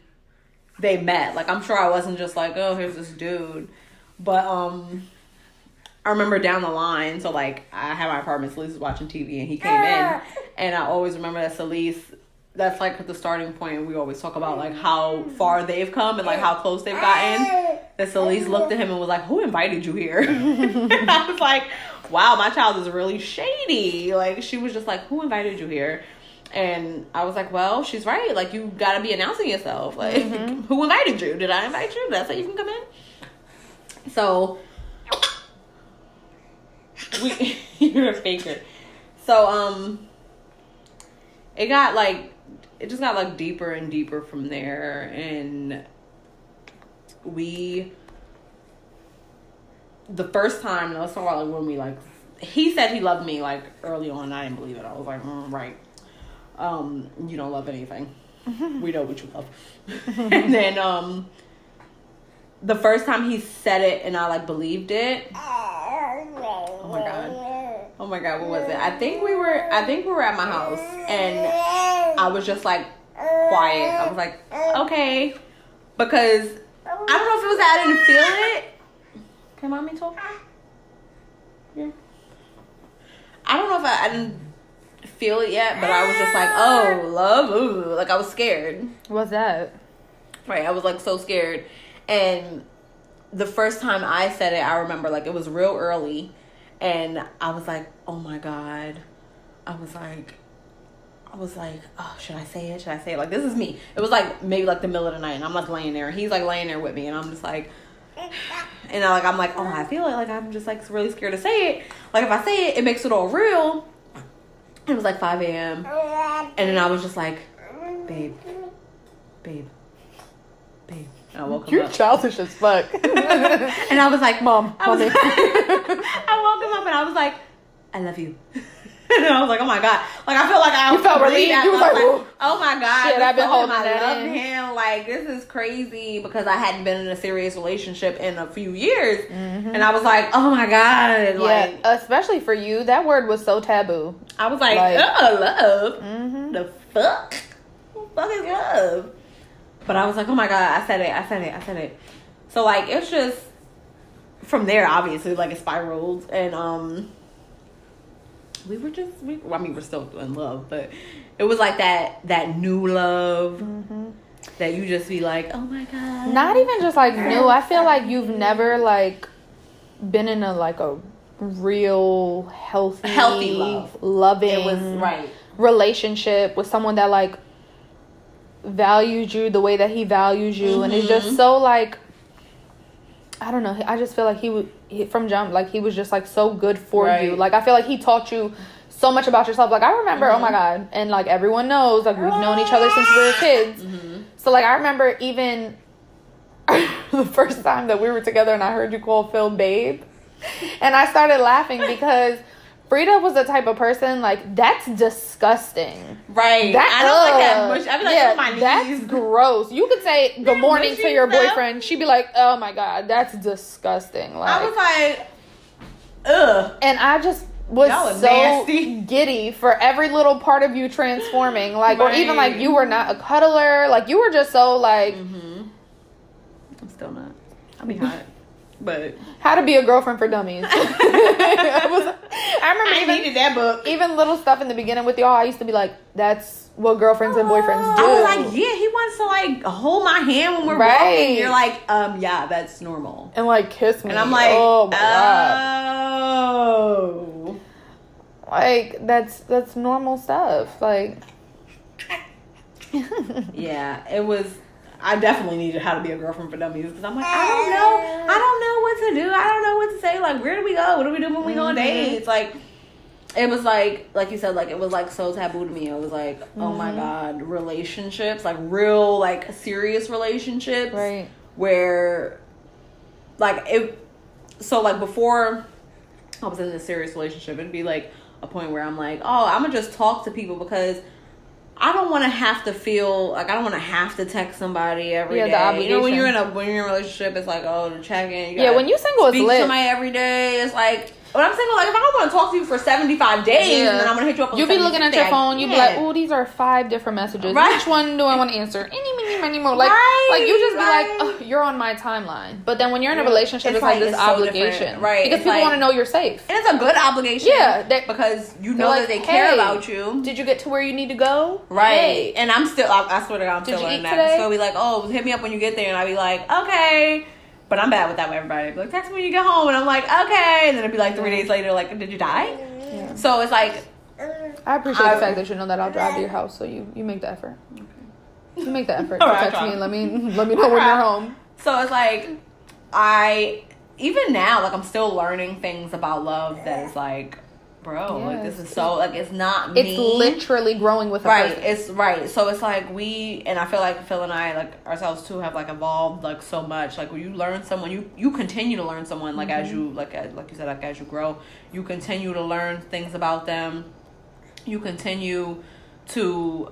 S2: they met. Like, I'm sure I wasn't just like, oh, here's this dude. But um, I remember down the line. So like, I had my apartment. Celeste was watching TV, and he came in, ah. and I always remember that Celeste. That's like the starting point. We always talk about like how mm. far they've come and like how close they've gotten. Ah. That Celeste looked at him and was like, "Who invited you here?" I was like, "Wow, my child is really shady." Like she was just like, "Who invited you here?" And I was like, "Well, she's right. Like you got to be announcing yourself. Like who invited you? Did I invite you? That's how you can come in." So we you're a faker. So um it got like it just got like deeper and deeper from there and we the first time let's talk about like when we like he said he loved me like early on. I didn't believe it. I was like mm, right. Um you don't love anything. We know what you love. And then um the first time he said it and I like believed it.
S3: Oh
S2: my God. oh my god what was it? I think we were I think we were at my house and I was just like quiet. I was like okay. Because I don't know if it was that I didn't feel it. Can mommy talk? Ah. Yeah. I don't know if I, I didn't feel it yet, but I was just like, oh, ah. love, ooh. like I was scared.
S1: What's that?
S2: Right, I was like so scared, and the first time I said it, I remember like it was real early, and I was like, oh my god, I was like. I was like, oh, should I say it? Should I say it? Like, this is me. It was like maybe like the middle of the night, and I'm like laying there, and he's like laying there with me, and I'm just like, and I like I'm like, oh, I feel it. Like I'm just like really scared to say it. Like if I say it, it makes it all real. It was like 5 a.m. And then I was just like, babe, babe, babe. And I woke him
S1: You're
S2: up.
S1: childish as fuck.
S2: And I was like,
S1: Mom,
S2: I was. I woke him up and I was like, I love you. And I was like, oh my god. Like I feel like I
S1: You felt relieved?
S2: out.
S1: You was like, "Ooh."
S2: oh my god.
S1: Shit, I've been
S2: I told him
S1: holding my
S2: love
S1: in.
S2: him. Like this is crazy because I hadn't been in a serious relationship in a few years. And I was like, oh my god. Like
S1: yeah, especially for you, that word was so taboo.
S2: I was like,
S1: Like-
S2: oh love.
S1: Mm-hmm.
S2: The fuck? What the fuck is love? But I was like, oh my god, I said it, I said it, I said it. So like it's just from there, obviously, like it spiraled, and um, we were just we. well, I mean, we're still in love, but it was like that that new love that you just be like, oh my god,
S1: Not even just like new. I feel like you've never like been in a like a real healthy,
S2: Healthy love.
S1: loving
S2: It was right.
S1: relationship with someone that like values you the way that he values you, and it's
S2: Mm-hmm.
S1: just so like. I don't know. I just feel like he would he, from jump like he was just like so good for you. Like I feel like he taught you so much about yourself. Like I remember, oh my
S2: Mm-hmm.
S1: god, and like everyone knows, like we've known each other since we were kids.
S2: Mm-hmm.
S1: So like I remember even the first time that we were together and I heard you call Phil babe. And I started laughing because Frida was the type of person like that's disgusting.
S2: Right.
S1: That
S2: I don't like that mush. I be like,
S1: yeah,
S2: oh my knees.
S1: that's gross. You could say good morning to your
S2: stuff.
S1: boyfriend. She'd be like, "Oh my god, that's disgusting." Like,
S2: I was like, ugh.
S1: and I just was so
S2: nasty.
S1: giddy for every little part of you transforming, like, or even like you were not a cuddler, like you were just so like mm-hmm.
S2: I'm still not. I'll be hot, but
S1: how to be a girlfriend for dummies. I, was, I remember
S2: I
S1: even
S2: needed that book.
S1: even little stuff in the beginning with y'all. I used to be like, "That's what girlfriends and boyfriends do."
S2: I was like, yeah, he wants to like hold my hand when we're
S1: Right.
S2: walking. You're like, um, yeah, that's normal.
S1: and like kiss me,
S2: And I'm like,
S1: "Oh my
S2: oh.
S1: Like that's that's normal stuff. Like,
S2: Yeah, it was. I definitely needed how to be a girlfriend for dummies because I'm like, I don't know, I don't know what to do. I don't know what to say. Like, where do we go? What do we do when we go on mm-hmm. dates? Like, it was like, like you said, like it was like so taboo to me. It was like, oh my mm-hmm. god, relationships, like real, like serious relationships,
S1: right?
S2: where, like it. So like before, I was in a serious relationship. It'd be like a point where I'm like, oh, I'm gonna just talk to people because I don't want to have to feel like I don't want to have to text somebody every day.
S1: Yeah, the
S2: You know, when you're in a when you're in a relationship, it's like oh, to check in.
S1: Yeah, when you single, it's lit.
S2: somebody every day. It's like when I'm saying, like if I don't want to talk to you for 75 days,
S1: Yeah.
S2: then I'm gonna hit you up. on
S1: You'll be looking at your phone. You'll be like, "Oh, these are five different messages.
S2: Right.
S1: Which one do I want to answer? Any, many, many more." Like,
S2: Right,
S1: like you just be
S2: right.
S1: like, oh, "You're on my timeline." But then when you're in a relationship,
S2: It's
S1: it's, like,
S2: like-
S1: this
S2: it's
S1: obligation,
S2: different. Right.
S1: Because
S2: It's
S1: people
S2: like-
S1: want to know you're safe.
S2: and it's a good obligation.
S1: Yeah, they-
S2: because you know
S1: like,
S2: that they care
S1: "Hey,
S2: about you.
S1: Did you get to where you need to go?
S2: Right.
S1: Hey.
S2: And I'm still, I, I swear to God, I'm
S1: Did
S2: still
S1: eat
S2: that. So be like, oh, hit me up when you get there. And I'd be like, okay. But I'm bad with that with everybody. I'd be like, text me when you get home. And I'm like, okay. And then it'd be like three days later, like, did you die?
S1: Yeah.
S2: So it's like,
S1: I appreciate
S2: I-
S1: the fact that you know that I'll drive to your house, so you you make the effort. You make the effort to
S2: All right,
S1: text me and let me let me know when you're home.
S2: so it's like, I, even now, like, I'm still learning things about love that is like, bro, like, this is so, like, it's not me.
S1: It's literally growing with a
S2: right
S1: person.
S2: it's right so it's like we and i feel like phil and i like ourselves too have like evolved like so much. Like when you learn someone you you continue to learn someone like as mm-hmm. you like as, like you said like as you grow you continue to learn things about them. You continue to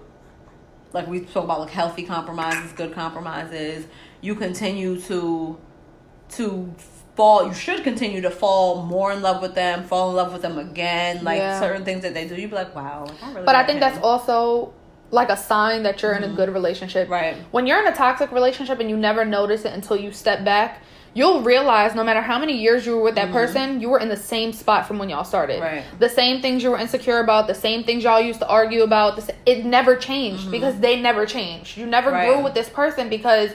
S2: like we spoke about like healthy compromises good compromises. You continue to to fall you should continue to fall more in love with them fall in love with them again like
S1: Yeah.
S2: certain things that they do you'd be like wow like, I really
S1: But I think
S2: him.
S1: that's also like a sign that you're in a good relationship.
S2: Mm-hmm. Right.
S1: When you're in a toxic relationship and you never notice it until you step back, you'll realize no matter how many years you were with that person, you were in the same spot from when y'all started.
S2: Mm-hmm. Right.
S1: The same things you were insecure about, the same things y'all used to argue about, the sa- it never changed because they never changed. You never
S2: Mm-hmm. Right.
S1: grew with this person because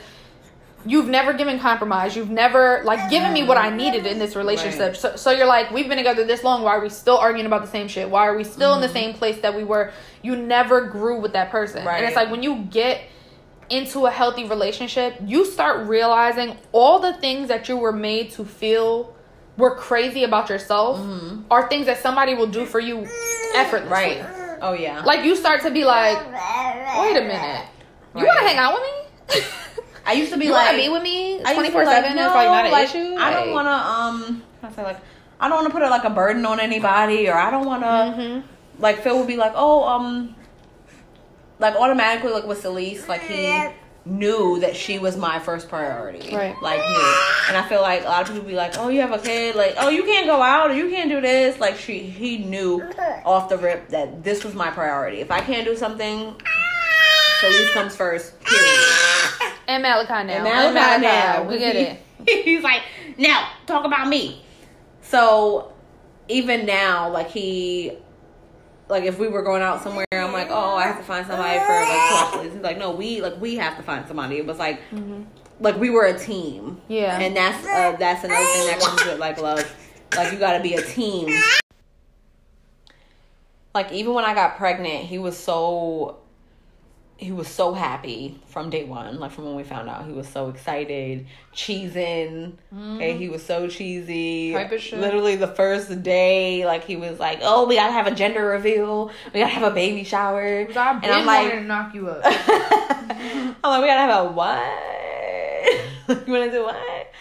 S1: you've never given compromise. You've never like given me what I needed in this relationship.
S2: Right.
S1: So, so you're like, we've been together this long. Why are we still arguing about the same shit? Why are we still in the mm-hmm. same place that we were? You never grew with that person.
S2: right.
S1: And it's like when you get into a healthy relationship, you start realizing all the things that you were made to feel were crazy about yourself mm-hmm. are things that somebody will do for you effortlessly.
S2: Right. Oh yeah.
S1: Like you start to be like, wait a minute. You want to hang out with me?
S2: I used to be
S1: you
S2: like
S1: want to be with me
S2: I used to
S1: twenty
S2: be
S1: four seven? It's
S2: no,
S1: like not an
S2: like,
S1: issue.
S2: I don't want to um. I say like I don't want to put like a burden on anybody, or I don't want to
S1: Mhm.
S2: like Phil would be like, oh um, like automatically like with Celeste, like he knew that she was my first priority,
S1: Right.
S2: Like knew, and I feel like a lot of people be like, oh you have a kid, like oh you can't go out or you can't do this, like she he knew off the rip that this was my priority. If I can't do something, Celeste comes first. Period.
S1: And Malachi now.
S2: And Malachi now.
S1: We get it.
S2: He's like, now talk about me. So even now, like he, like if we were going out somewhere, I'm like, oh, I have to find somebody for like He's like, no, we like we have to find somebody. It was like, like we were a team.
S1: Yeah.
S2: and that's uh, that's another thing that comes with like love. Like you got to be a team. Like even when I got pregnant, he was so he was so happy from day one. Like from when we found out, he was so excited, cheesing. Okay, he was so cheesy.
S1: Type of shit.
S2: Literally the first day, like he was like, "Oh, we gotta have a gender reveal. We gotta have a baby shower." And I'm like,
S1: to knock you up.
S2: I'm like, we gotta have a what? you wanna do what?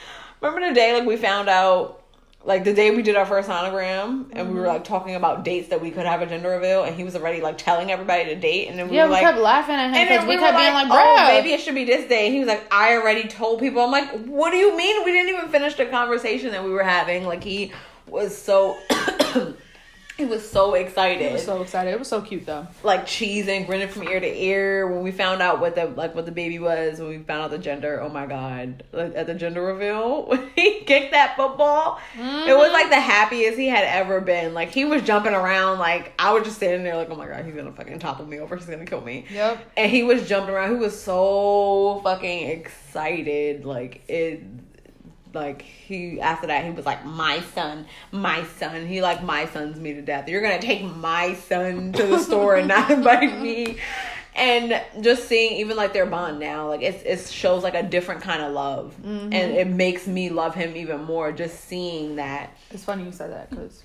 S2: Remember the day like we found out like the day we did our first sonogram and we were
S1: Mm-hmm.
S2: like talking about dates that we could have a gender reveal and he was already like telling everybody to date and then we
S1: yeah,
S2: were
S1: we
S2: like
S1: kept laughing at him
S2: and
S1: because
S2: then
S1: we,
S2: were
S1: kept being like,
S2: oh,
S1: bro,
S2: maybe it should be this day. And he was like, I already told people. I'm like, what do you mean? We didn't even finish the conversation that we were having. Like he was so, he was so excited
S1: I was so excited. It was so cute though.
S2: like cheesing, grinning from ear to ear when we found out what the like what the baby was when we found out the gender. Oh my god! Like, at the gender reveal when he kicked that football, it was like the happiest he had ever been. Like he was jumping around. Like I was just standing there like, oh my god, he's gonna fucking topple me over. He's gonna kill me.
S1: Yep.
S2: And he was jumping around. He was so fucking excited. Like it. Like he after that he was like my son, my son. He like my sons me to death. You're gonna take my son to the store and not invite me. And just seeing even like their bond now, like it's it shows like a different kind of love, mm-hmm. and it makes me love him even more. Just seeing that.
S1: It's funny you said that because.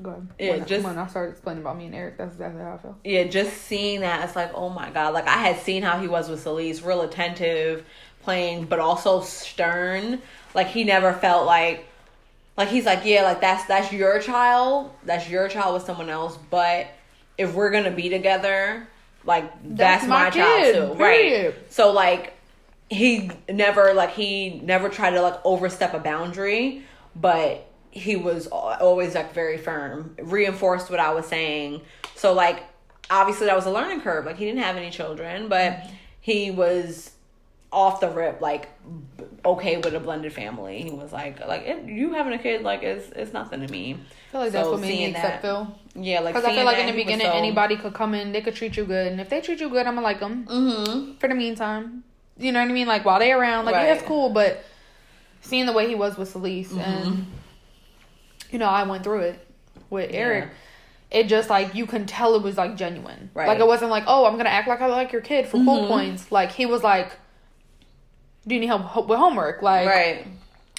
S1: Go ahead.
S2: Yeah,
S1: when,
S2: just-
S1: when I started explaining about me and Eric, that's exactly how I feel.
S2: yeah, just seeing that, it's like, oh my god. Like I had seen how he was with Celeste, real attentive, playing, but also stern. Like he never felt like, like he's like, yeah, like that's that's your child, that's your child with someone else. But if we're gonna be together, like that's,
S1: That's
S2: my,
S1: my
S2: child too,
S1: period.
S2: right? So like he never like he never tried to like overstep a boundary, but he was always like very firm, reinforced what I was saying. So like obviously that was a learning curve. Like he didn't have any children, but he was off the rip like okay with a blended family. He was like like it, you having a kid like it's it's nothing to me.
S1: I feel like that's what made me accept
S2: that-
S1: Phil.
S2: Yeah, like
S1: Because I feel like in the beginning,
S2: so-
S1: anybody could come in, they could treat you good, and if they treat you good, I'm gonna like them
S2: Mm-hmm.
S1: for the meantime. You know what I mean? Like while they around, like yeah,
S2: Right.
S1: that's cool. But seeing the way he was with Celeste,
S2: Mm-hmm.
S1: and you know, I went through it with Eric. It just like you can tell it was like genuine.
S2: Right.
S1: Like it wasn't like, oh, I'm gonna act like I like your kid for cool
S2: Mhm.
S1: points. Like he was like, do you need help with homework? Like,
S2: right.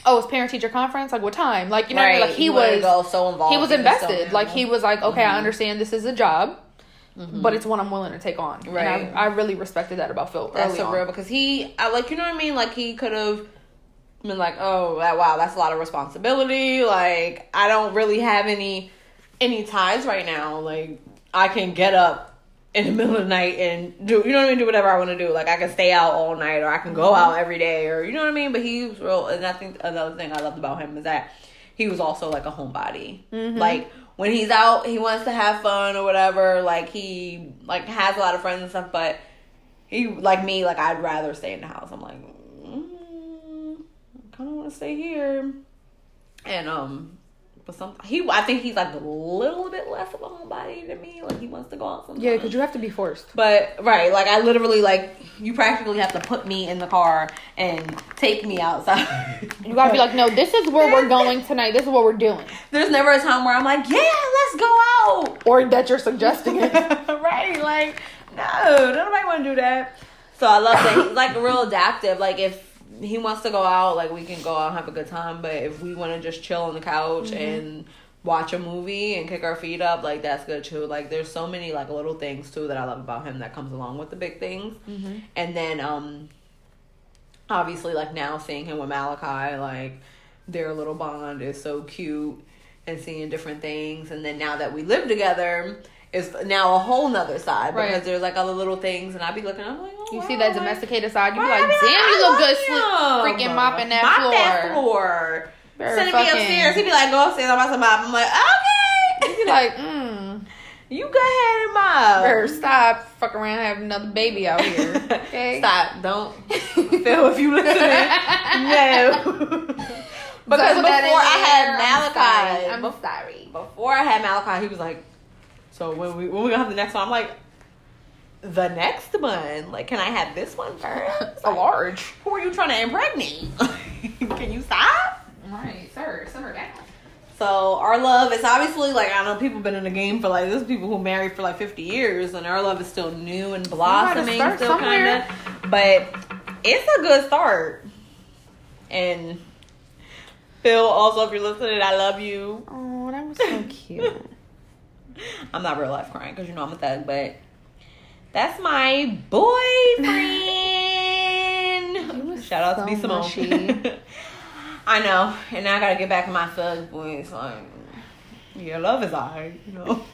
S1: oh, it's parent teacher conference. Like what time? Like you know, what I
S2: right.
S1: mean? like he was
S2: so involved.
S1: he was
S2: so
S1: invested. like he was like, okay,
S2: Mhm.
S1: I understand this is a job, but it's one I'm willing to take on.
S2: Right.
S1: And I, I really respected that about Phil.
S2: That's so
S1: on.
S2: real because he, I like, you know what I mean? Like he could have been like, oh, that, wow, that's a lot of responsibility. Like I don't really have any any ties right now. Like I can get up in the middle of the night and do, you know what I mean? Do whatever I want to do. Like I can stay out all night or I can go out every day or you know what I mean? But he was real, and I think another thing I loved about him is that he was also like a homebody. Like when he's out, he wants to have fun or whatever. Like he like has a lot of friends and stuff, but he like me. Like I'd rather stay in the house. I'm like, mm, I kind of want to stay here. And um, but some he I think he's like a little bit less of a homebody than me. Like he wants to go out sometimes.
S1: Yeah, because you have to be forced.
S2: But right, like I literally like you practically have to put me in the car and take me outside.
S1: You gotta be like, no, this is where we're going tonight. This is what we're doing,
S2: There's never a time where I'm like, yeah, let's go out.
S1: or that you're suggesting it.
S2: right, like no, nobody want to do that. So I love that he's like real adaptive. Like if he wants to go out, like we can go out and have a good time. But if we want to just chill on the couch and watch a movie and kick our feet up, like that's good too. Like there's so many like little things too that I love about him that comes along with the big things. And then um obviously like now seeing him with Malachi, like their little bond is so cute and seeing different things. And then now that we live together, is now a whole nother side
S1: Right.
S2: because there's like other little things, and I'd be looking, I'm like, oh,
S1: You see that domesticated side, you be like, damn, you look good, freaking mopping that
S2: Mop
S1: floor.
S2: that floor.
S1: Very
S2: Sending me upstairs. He'd be like, go upstairs. I'm about to mop. I'm like, "Okay."
S1: You
S2: okay.
S1: be like, mm,
S2: you go ahead and mop.
S1: or stop, fuck around, have another baby out here. Okay,
S2: Stop. Don't. Phil, if you listen, no. Because before I had. Malachi,
S1: I'm
S2: bef-
S1: sorry. I'm sorry.
S2: before I had Malachi, he was like, "So when we when we gonna have the next one?" I'm like, "The next one? Like, can I have this one first?
S1: A large.
S2: Who are you trying to impregnate? can you stop?"
S1: Right, sir. Simmer down.
S2: So our love is obviously like I know people been in the game for like there's people who married for like 50 years and our love is still new and blossoming still kind of but it's a good start and Phil also if you're listening I love you
S1: Oh, that was so cute.
S2: I'm not real life crying because you know I'm a thug but that's my boyfriend shout out
S1: so
S2: to B Simone. I know and now I gotta get back in my thug voice like yeah, love is alright, you know.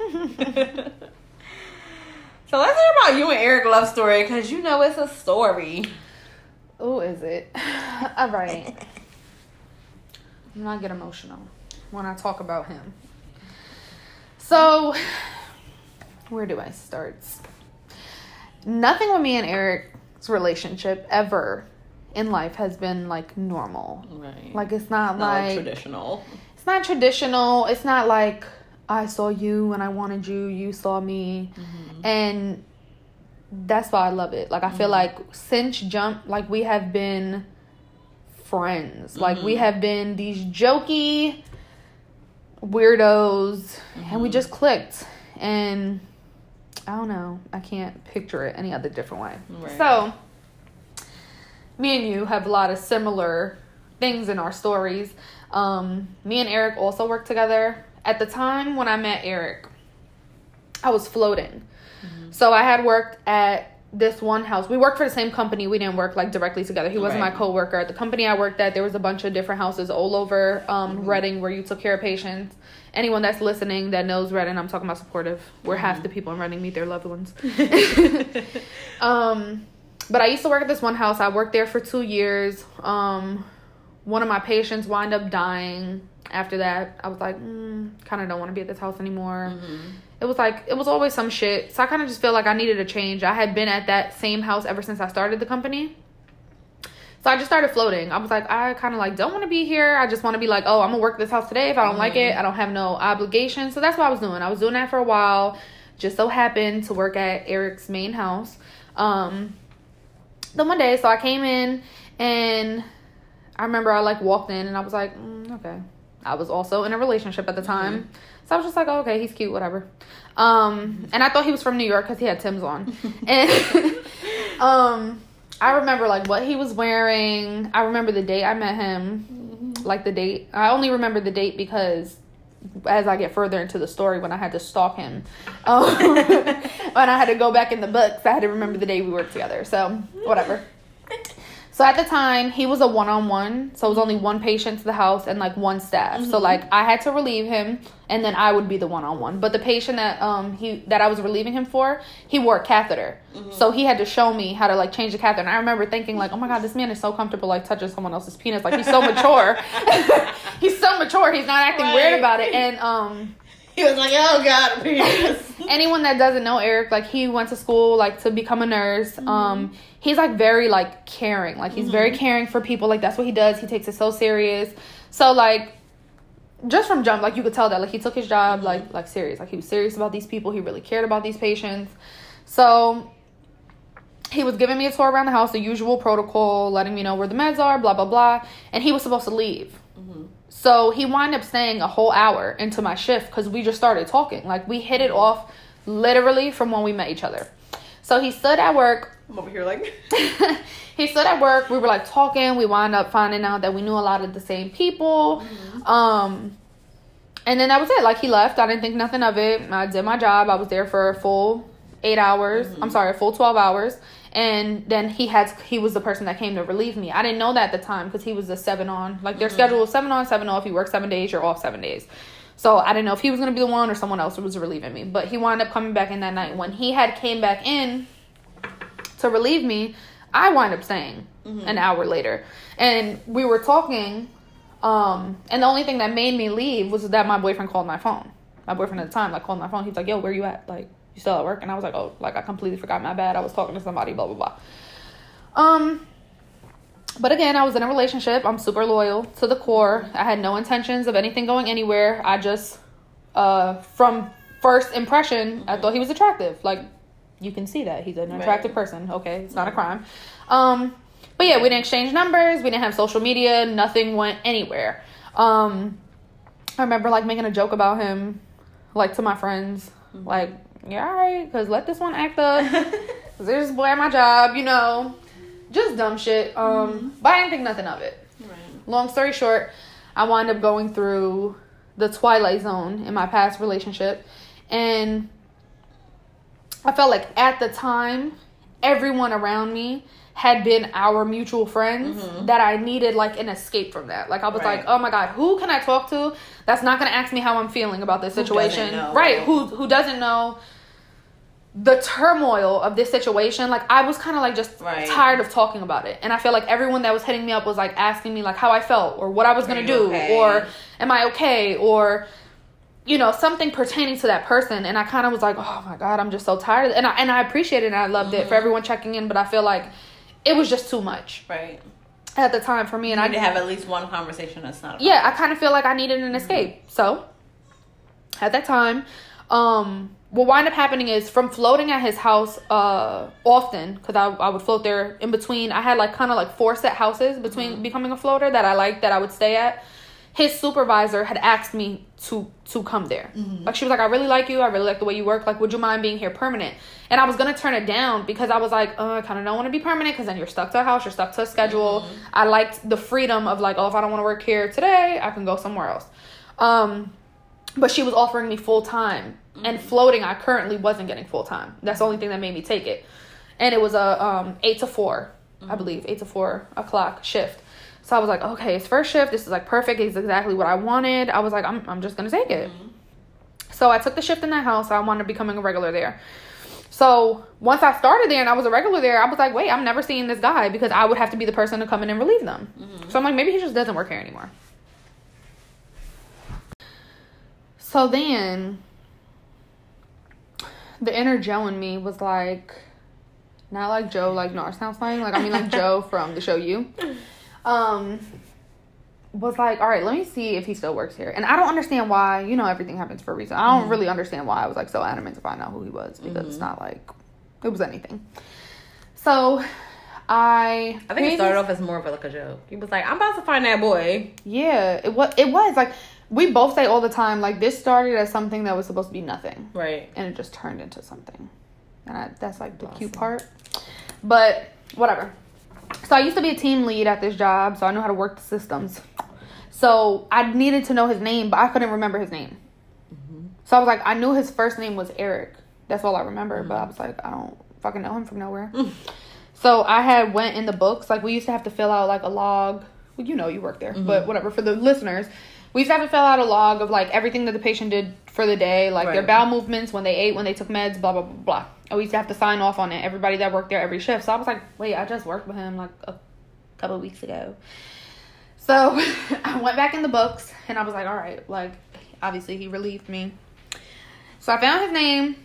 S2: so let's hear about you and Eric love story because you know it's a story.
S1: Oh, is it? All right. I'm not get emotional when I talk about him. So, where do I start? Nothing with me and Eric's relationship ever in life has been like normal.
S2: Right.
S1: Like it's not,
S2: not like
S1: like
S2: traditional.
S1: it's not traditional. It's not like I saw you and I wanted you, you saw me. Mm-hmm. And that's why I love it. Like I feel mm-hmm. like since jump like we have been friends. Like we mm-hmm. have been these jokey weirdos and we just clicked. And I don't know. I can't picture it any other different way.
S2: Right.
S1: So me and you have a lot of similar things in our stories. Um, me and Eric also worked together. At the time when I met Eric, I was floating. So I had worked at this one house. We worked for the same company. We didn't work like directly together. He wasn't
S2: Right.
S1: my coworker. At the company I worked at, there was a bunch of different houses all over um, Reading where you took care of patients. Anyone that's listening that knows Reading, I'm talking about supportive. Where half the people in Reading meet their loved ones. Um, but I used to work at this one house. I worked there for two years. Um, one of my patients wound up dying. After that, I was like, mm, kind of don't want to be at this house anymore. It was like it was always some shit. So I kind of just feel like I needed a change. I had been at that same house ever since I started the company. So I just started floating. I was like, I kind of like don't want to be here. I just want to be like, oh, I'm gonna work this house today. If I don't like it, I don't have no obligation. So that's what I was doing. I was doing that for a while. Just so happened to work at Eric's main house. Um, then one day, so I came in and I remember I like walked in and I was like, mm, okay. I was also in a relationship at the time. So I was just like, oh, okay, he's cute, whatever. Um, and I thought he was from New York because he had Timbs on. and um, I remember like what he was wearing. I remember the date I met him, like the date. I only remember the date because as I get further into the story, when I had to stalk him, um, when I had to go back in the books, I had to remember the day we worked together. So whatever. So at the time, he was a one on one. So it was only one patient to the house and like one staff. So like I had to relieve him and then I would be the one on one. But the patient that um he that I was relieving him for, he wore a catheter. So he had to show me how to like change the catheter. And I remember thinking like, "Oh my god, this man is so comfortable like touching someone else's penis. Like he's so mature. he's so mature. He's not acting weird about it." And um
S2: He was like, "Oh God, penis."
S1: anyone that doesn't know Eric, like he went to school like to become a nurse. Um, he's like very like caring. Like he's very mm-hmm. caring for people. Like that's what he does. He takes it so serious. So like just from jump, like you could tell that like he took his job mm-hmm. like like serious. Like he was serious about these people. He really cared about these patients. So he was giving me a tour around the house, the usual protocol, letting me know where the meds are, blah blah blah. And he was supposed to leave. Mm-hmm. So he wound up staying a whole hour into my shift because we just started talking. Like we hit it off literally from when we met each other. So he stood at work.
S2: I'm over here like,
S1: he stood at work. We were like talking. We wound up finding out that we knew a lot of the same people. Mm-hmm. Um, and then that was it. Like he left. I didn't think nothing of it. I did my job. I was there for a full eight hours. I'm mm-hmm. sorry, a full twelve hours. And then he had he was the person that came to relieve me. I didn't know that at the time because he was a seven on. Like their mm-hmm. schedule was seven on, seven off. You work seven days, you're off seven days. So I didn't know if he was gonna be the one or someone else was relieving me. But he wound up coming back in that night. When he had came back in to relieve me, I wound up staying an hour later. And we were talking, um, and the only thing that made me leave was that my boyfriend called my phone. My boyfriend at the time, like called my phone. He was like, Yo, where you at? Like, you still at work? And I was like, Oh, like I completely forgot my bad. I was talking to somebody, blah blah blah. Um but again, I was in a relationship. I'm super loyal to the core. I had no intentions of anything going anywhere. I just, uh, from first impression, I thought he was attractive. Like, you can see that he's an
S2: Right.
S1: attractive person. Okay, it's not a crime. Um, but yeah, we didn't exchange numbers. We didn't have social media. Nothing went anywhere. Um, I remember like making a joke about him, like to my friends, like, yeah, all right, because let this one act up. Cause there's this boy at my job, you know, just dumb shit. Um, but I didn't think nothing of it.
S2: Right.
S1: Long story short, I wound up going through the twilight zone in my past relationship, and I felt like at the time, everyone around me had been our mutual friends that I needed like an escape from that. Like I was
S2: Right.
S1: like, oh my god, who can I talk to that's not gonna ask me how I'm feeling about this situation? right. Who who doesn't know the turmoil of this situation? Like I was kind of like just
S2: Right.
S1: tired of talking about it, and I feel like everyone that was hitting me up was like asking me like how I felt or what I was gonna do
S2: okay?
S1: or am I okay or you know something pertaining to that person and i kind of was like oh my god i'm just so tired and i and i appreciated it and i loved it for
S2: Mm-hmm.
S1: everyone checking in but i feel like it was just too much
S2: Right.
S1: at the time for me and i
S2: need to have at least one conversation that's not.
S1: Yeah i kind of feel like i needed an escape so at that time um what wind up happening is from floating at his house uh often because I, I would float there in between i had like kind of like four set houses between becoming a floater that i liked that i would stay at. His supervisor had asked me to to come there. Like she was like i really like you i really like the way you work like would you mind being here permanent? And i was gonna turn it down because i was like uh, i kind of don't want to be permanent because then you're stuck to a house you're stuck to a schedule. I liked the freedom of like oh if i don't want to work here today i can go somewhere else. Um but she was offering me full time and mm-hmm. floating. I currently wasn't getting full time that's the only thing that made me take it. And it was a um eight to 4 i mm-hmm. believe eight to four o'clock shift. So i was like okay it's first shift. This is like perfect. It's exactly what i wanted. I was like i'm, I'm just gonna take it. Mm-hmm. So i took the shift in that house. I wanted becoming a regular there. So once i started there and i was a regular there i was like wait i'm never seeing this guy because i would have to be the person to come in and relieve them. So i'm like maybe he just doesn't work here anymore so then the inner Joe in me was like, not like Joe, like Norristown slang. Like I mean, like Joe from the show You. Um, was like, all right, let me see if he still works here. And I don't understand why. You know, everything happens for a reason. I don't really understand why I was like so adamant to find out who he was because it's not like it was anything. So, I
S2: I think it started off as more of like a joke. He was like, "I'm about to find that boy."
S1: Yeah, it was. It was like we both say all the time. Like this started as something that was supposed to be nothing.
S2: Right.
S1: and it just turned into something. And I, that's like the cute part. But whatever. So I used to be a team lead at this job, so I knew how to work the systems. So I needed to know his name, but I couldn't remember his name. Mm-hmm. So I was like, I knew his first name was Eric. That's all I remember. But I mm-hmm. was like, I don't fucking know him from nowhere. so I had went in the books. Like we used to have to fill out like a log. Well, you know, you work there, but mm-hmm. whatever. For the listeners, we used to have to fill out a log of like everything that the patient did for the day, like their bowel movements, when they ate, when they took meds, blah blah blah blah. And we used to have to sign off on it. Everybody that worked there every shift. So I was like, wait, I just worked with him like a couple weeks ago. So I went back in the books and I was like, all right, like obviously he relieved me. So I found his name.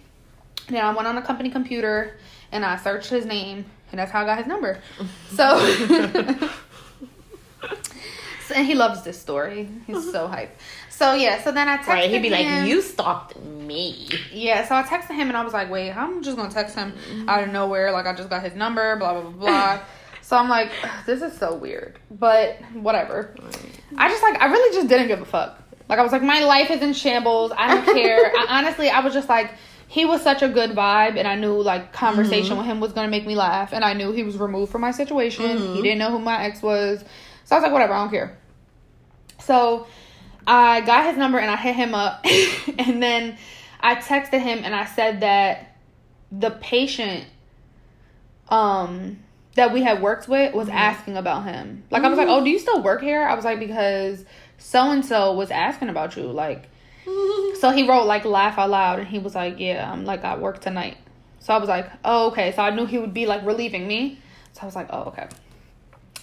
S1: Then I went on the company computer and I searched his name and that's how I got his number. So, so and he loves this story. He's so hyped. So yeah, so then I texted him.
S2: Right. He'd be like, "You stalked me."
S1: Yeah, so I texted him and I was like, wait, I'm just gonna text him mm-hmm. out of nowhere. Like, I just got his number, blah, blah, blah, blah. so I'm like, this is so weird. But whatever. I just, like, I really just didn't give a fuck. Like, I was like, my life is in shambles. I don't care. I, honestly, I was just like, he was such a good vibe and I knew, like, conversation mm-hmm. with him was gonna make me laugh. And I knew he was removed from my situation. He mm-hmm. didn't know who my ex was. So I was like, whatever, I don't care. So I got his number and I hit him up. and then I texted him and I said that the patient um that we had worked with was asking about him. Like I was like, "Oh, do you still work here?" I was like because so and so was asking about you like so he wrote like laugh out loud and he was like, "Yeah, I'm like I work tonight." So I was like, "Oh, okay." So I knew he would be like relieving me. So I was like, "Oh, okay."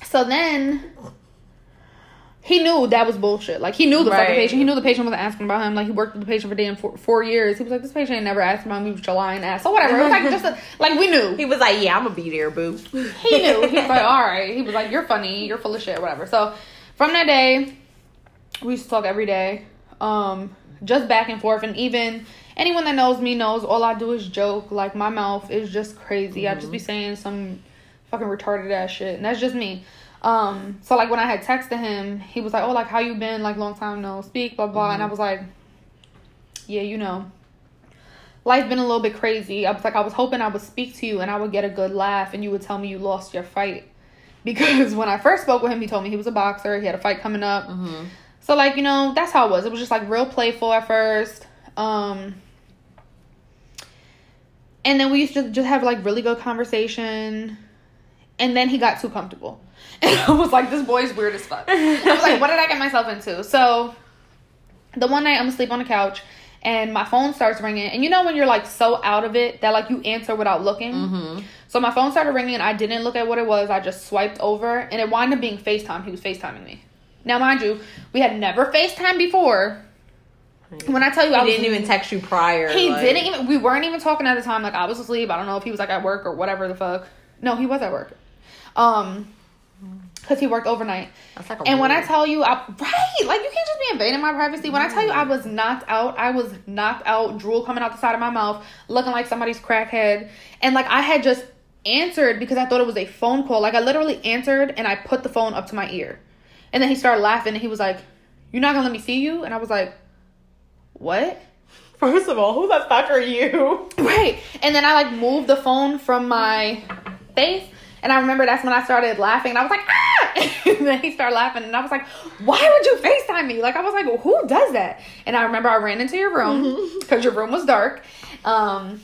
S1: So then he knew that was bullshit. Like he knew the fucking patient. He knew the patient wasn't asking about him. Like he worked with the patient for damn four, four years. He was like, this patient ain't never asked about me with your lying ass. So whatever. It was like just a, like we knew.
S2: He was like, "Yeah, I'm gonna be there, boo."
S1: He knew. He was like, all right. He was like, you're funny. You're full of shit. Whatever. So from that day, we used to talk every day, um, just back and forth. And even anyone that knows me knows all I do is joke. Like my mouth is just crazy. I just be saying some fucking retarded ass shit, and that's just me. Um, so like when I had texted him, he was like, "Oh, like how you been? Like long time no speak, blah blah." And I was like, "Yeah, you know." Life been a little bit crazy. I was like, I was hoping I would speak to you and I would get a good laugh and you would tell me you lost your fight. Because when I first spoke with him, he told me he was a boxer. He had a fight coming up.
S2: Mm-hmm.
S1: So like you know that's how it was. It was just like real playful at first, um, and then we used to just have like really good conversation. And then he got too comfortable, and I was like, "This boy's weird as fuck." I was like, "What did I get myself into?" So the one night I'm asleep on the couch, and my phone starts ringing, and you know when you're like so out of it that like you answer without looking.
S2: Mm-hmm.
S1: So my phone started ringing, and I didn't look at what it was. I just swiped over, and it wound up being Facetime. He was Facetiming me. Now, mind you, we had never Facetime before. When I tell you, I
S2: He
S1: was,
S2: didn't even text you prior.
S1: He
S2: like-
S1: didn't even. We weren't even talking at the time. Like I was asleep. I don't know if he was like at work or whatever the fuck. No, he was at work. Um, because he worked overnight.
S2: Like
S1: And when I tell you, I right, like you can't just be invading my privacy. When I tell you, I was knocked out. I was knocked out, drool coming out the side of my mouth, looking like somebody's crackhead, and like I had just answered because I thought it was a phone call. Like I literally answered and I put the phone up to my ear, and then he started laughing and he was like, "You're not gonna let me see you?" And I was like, "What?"
S2: First of all, who the fuck are you?
S1: Right. And then I like moved the phone from my face. And I remember that's when I started laughing. And I was like, ah! and then he started laughing. And I was like, why would you FaceTime me? Like, I was like, well, who does that? And I remember I ran into your room because your room was dark. Um,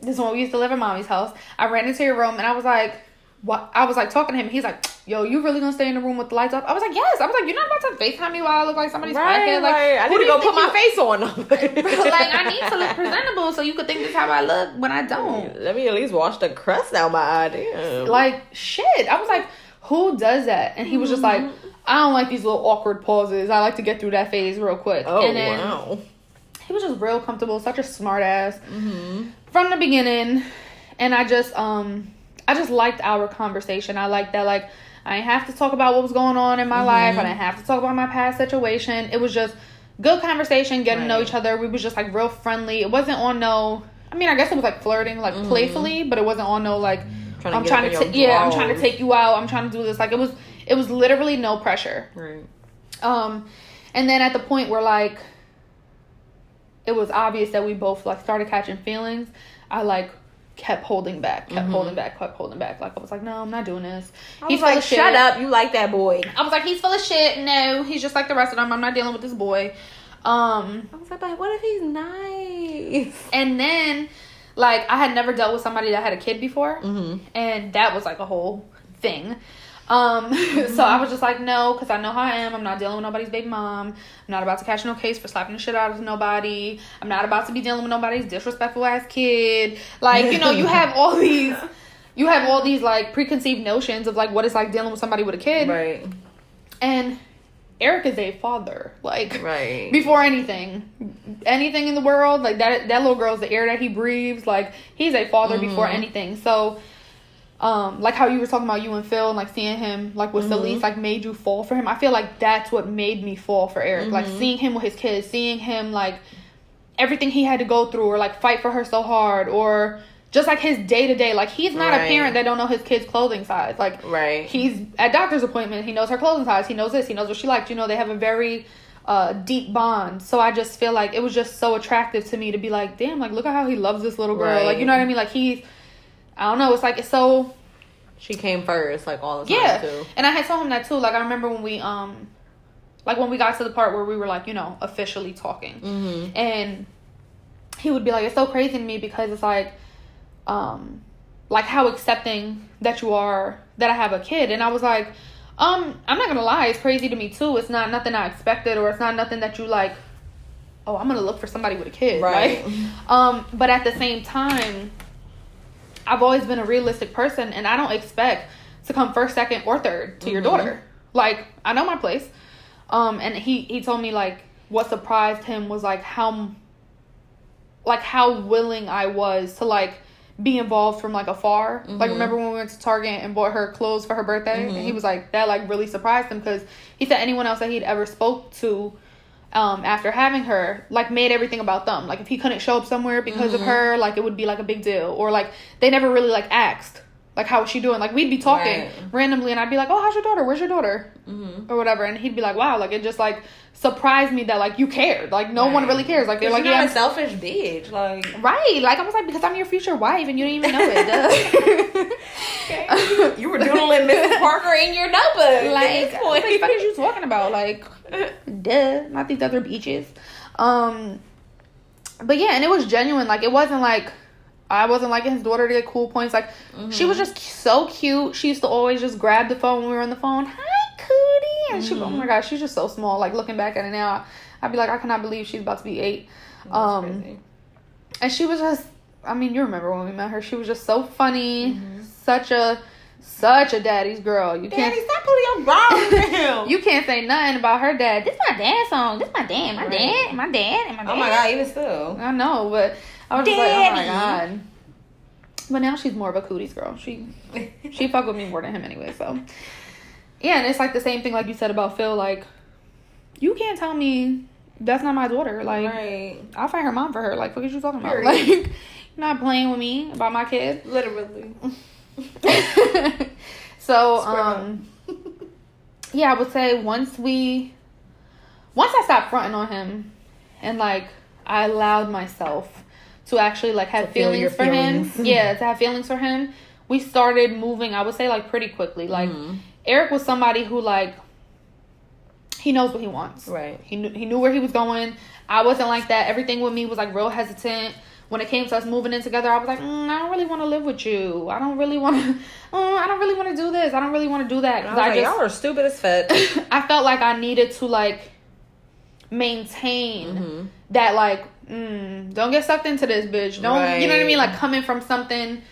S1: this is when we used to live in mommy's house. I ran into your room and I was like, what? I was like talking to him. He's like, yo, you really gonna stay in the room with the lights off? I was like, yes. I was like, you're not about to FaceTime me while I look like somebody's
S2: Right,
S1: crackhead. Like,
S2: right. I need to go put my face on.
S1: like I need to look presentable so you could think this how I look when I don't.
S2: Let me at least wash the crust out my eye. Damn.
S1: Like shit. I was like, who does that? And he was just like, I don't like these little awkward pauses. I like to get through that phase real quick.
S2: oh
S1: and then
S2: wow.
S1: he was just real comfortable, such a smart ass
S2: Mm-hmm.
S1: from the beginning. And I just um I just liked our conversation. I liked that like I didn't have to talk about what was going on in my
S2: Mm-hmm.
S1: life. I didn't have to talk about my past situation. It was just good conversation, getting to know each other. We was just like real friendly. It wasn't on no I mean, I guess it was like flirting, like playfully, but it wasn't on no like
S2: Mm-hmm. Trying
S1: I'm
S2: get
S1: trying to ta- yeah, I'm trying to take you out. I'm trying to do this. Like it was it was literally no pressure.
S2: Right.
S1: Um, and then at the point where like it was obvious that we both like started catching feelings, I like kept holding back, kept holding back, kept holding back. Like I was like, no, I'm not doing this.
S2: I was like, shut up. You like that boy.
S1: I was like, he's full of shit. No, he's just like the rest of them. I'm not dealing with this boy. Um,
S2: I was like, but what if he's nice?
S1: and then like I had never dealt with somebody that had a kid before,
S2: Mm-hmm.
S1: and that was like a whole thing. Um, so I was just like, no, because I know how I am. I'm not dealing with nobody's baby mom. I'm not about to catch no case for slapping the shit out of nobody. I'm not about to be dealing with nobody's disrespectful ass kid. Like, you know, you have all these, you have all these like preconceived notions of like what it's like dealing with somebody with a kid.
S2: Right.
S1: And Eric is a father. Like,
S2: Right.
S1: before anything anything in the world like that that little girl's the air that he breathes like he's a father before
S2: Mm-hmm.
S1: anything so um like how you were talking about you and phil and like seeing him like with
S2: Mm-hmm.
S1: Celeste like made you fall for him? I feel like that's what made me fall for eric. Like
S2: Mm-hmm.
S1: seeing him with his kids seeing him like everything he had to go through or like fight for her so hard or just like his day to day like he's not a parent that don't know his kids clothing size. Like
S2: Right.
S1: he's at doctor's appointment. He knows her clothing size. He knows this. He knows what she likes. You know they have a very uh, deep bond. So i just feel like it was just so attractive to me to be like damn like look at how he loves this little girl. Like you know what i mean? Like he's i don't know it's like it's so
S2: She came first, like all the time
S1: yeah
S2: too.
S1: and i had told him that too like i remember when we um like when we got to the part where we were like you know officially talking
S2: Mm-hmm.
S1: and he would be like it's so crazy to me because it's like um like how accepting that you are that i have a kid and i was like um i'm not gonna lie it's crazy to me too it's not nothing i expected or it's not nothing that you like oh i'm gonna look for somebody with a kid
S2: Right.
S1: right um but at the same time i've always been a realistic person and i don't expect to come first second or third to your
S2: Mhm.
S1: daughter. Like i know my place. Um, and he he told me like what surprised him was like how like how willing I was to like be involved from like afar. Like remember when we went to Target and bought her clothes for her birthday, and he was like that like really surprised him because he said anyone else that he'd ever spoke to um, after having her, like made everything about them. Like if he couldn't show up somewhere because of her, like it would be like a big deal. Or like they never really like asked, like how was she doing? Like we'd be talking
S2: Right.
S1: randomly, and I'd be like, oh, how's your daughter? Where's your daughter?
S2: Mm-hmm.
S1: Or whatever, and he'd be like, wow, like it just like surprised me that like you cared. Like no one really cares. Like they're
S2: You're
S1: like, yeah,
S2: a
S1: I'm
S2: selfish bitch. Like,
S1: Right. Like I was like, because I'm your future wife and you didn't even know it. Duh.
S2: you were doodling Mrs. Parker in your notebook.
S1: like,
S2: at this
S1: I was
S2: point.
S1: like, what are you talking about? Like, duh, not these other beaches. Um, but yeah, and it was genuine. Like, it wasn't like I wasn't liking his daughter to get cool points. Like, she was just so cute. She used to always just grab the phone when we were on the phone. Hi, Cootie, and she, oh my gosh, she's just so small. Like looking back at it now, I'd be like, I cannot believe she's about to be eight. Um,
S2: Crazy.
S1: and she was just i mean you remember when we met her she was just so funny such a such a daddy's girl you can't
S2: Daddy, stop pulling your bra him.
S1: you can't say nothing about her dad this my dad's song this my dad my
S2: Right.
S1: dad my dad and my dad
S2: oh my god, even still.
S1: i know but i was just like oh my god but now she's more of a cooties girl she she fuck with me more than him anyway so yeah and it's like the same thing like you said about phil like you can't tell me that's not my daughter like
S2: right.
S1: I'll find her mom for her. Like, what are you talking about?
S2: Period.
S1: Like, you're not playing with me about my kid.
S2: Literally.
S1: so, um, yeah, I would say once we, once I stopped fronting on him, and like I allowed myself to actually like have feelings for him. Yeah, to have feelings for him. We started moving. I would say like pretty quickly. Like
S2: Mhm.
S1: Eric was somebody who like he knows what he wants.
S2: Right.
S1: He knew he knew where he was going. I wasn't like that. Everything with me was like real hesitant. When it came to us moving in together, I was like, mm, I don't really want to live with you. I don't really want to. Uh, I don't really want to do this. I don't really want to do that.
S2: I
S1: I
S2: like,
S1: just,
S2: y'all are stupid as fuck.
S1: I felt like I needed to like maintain
S2: Mhm.
S1: that like mm, don't get sucked into this bitch. Don't you know what I mean? Like coming from something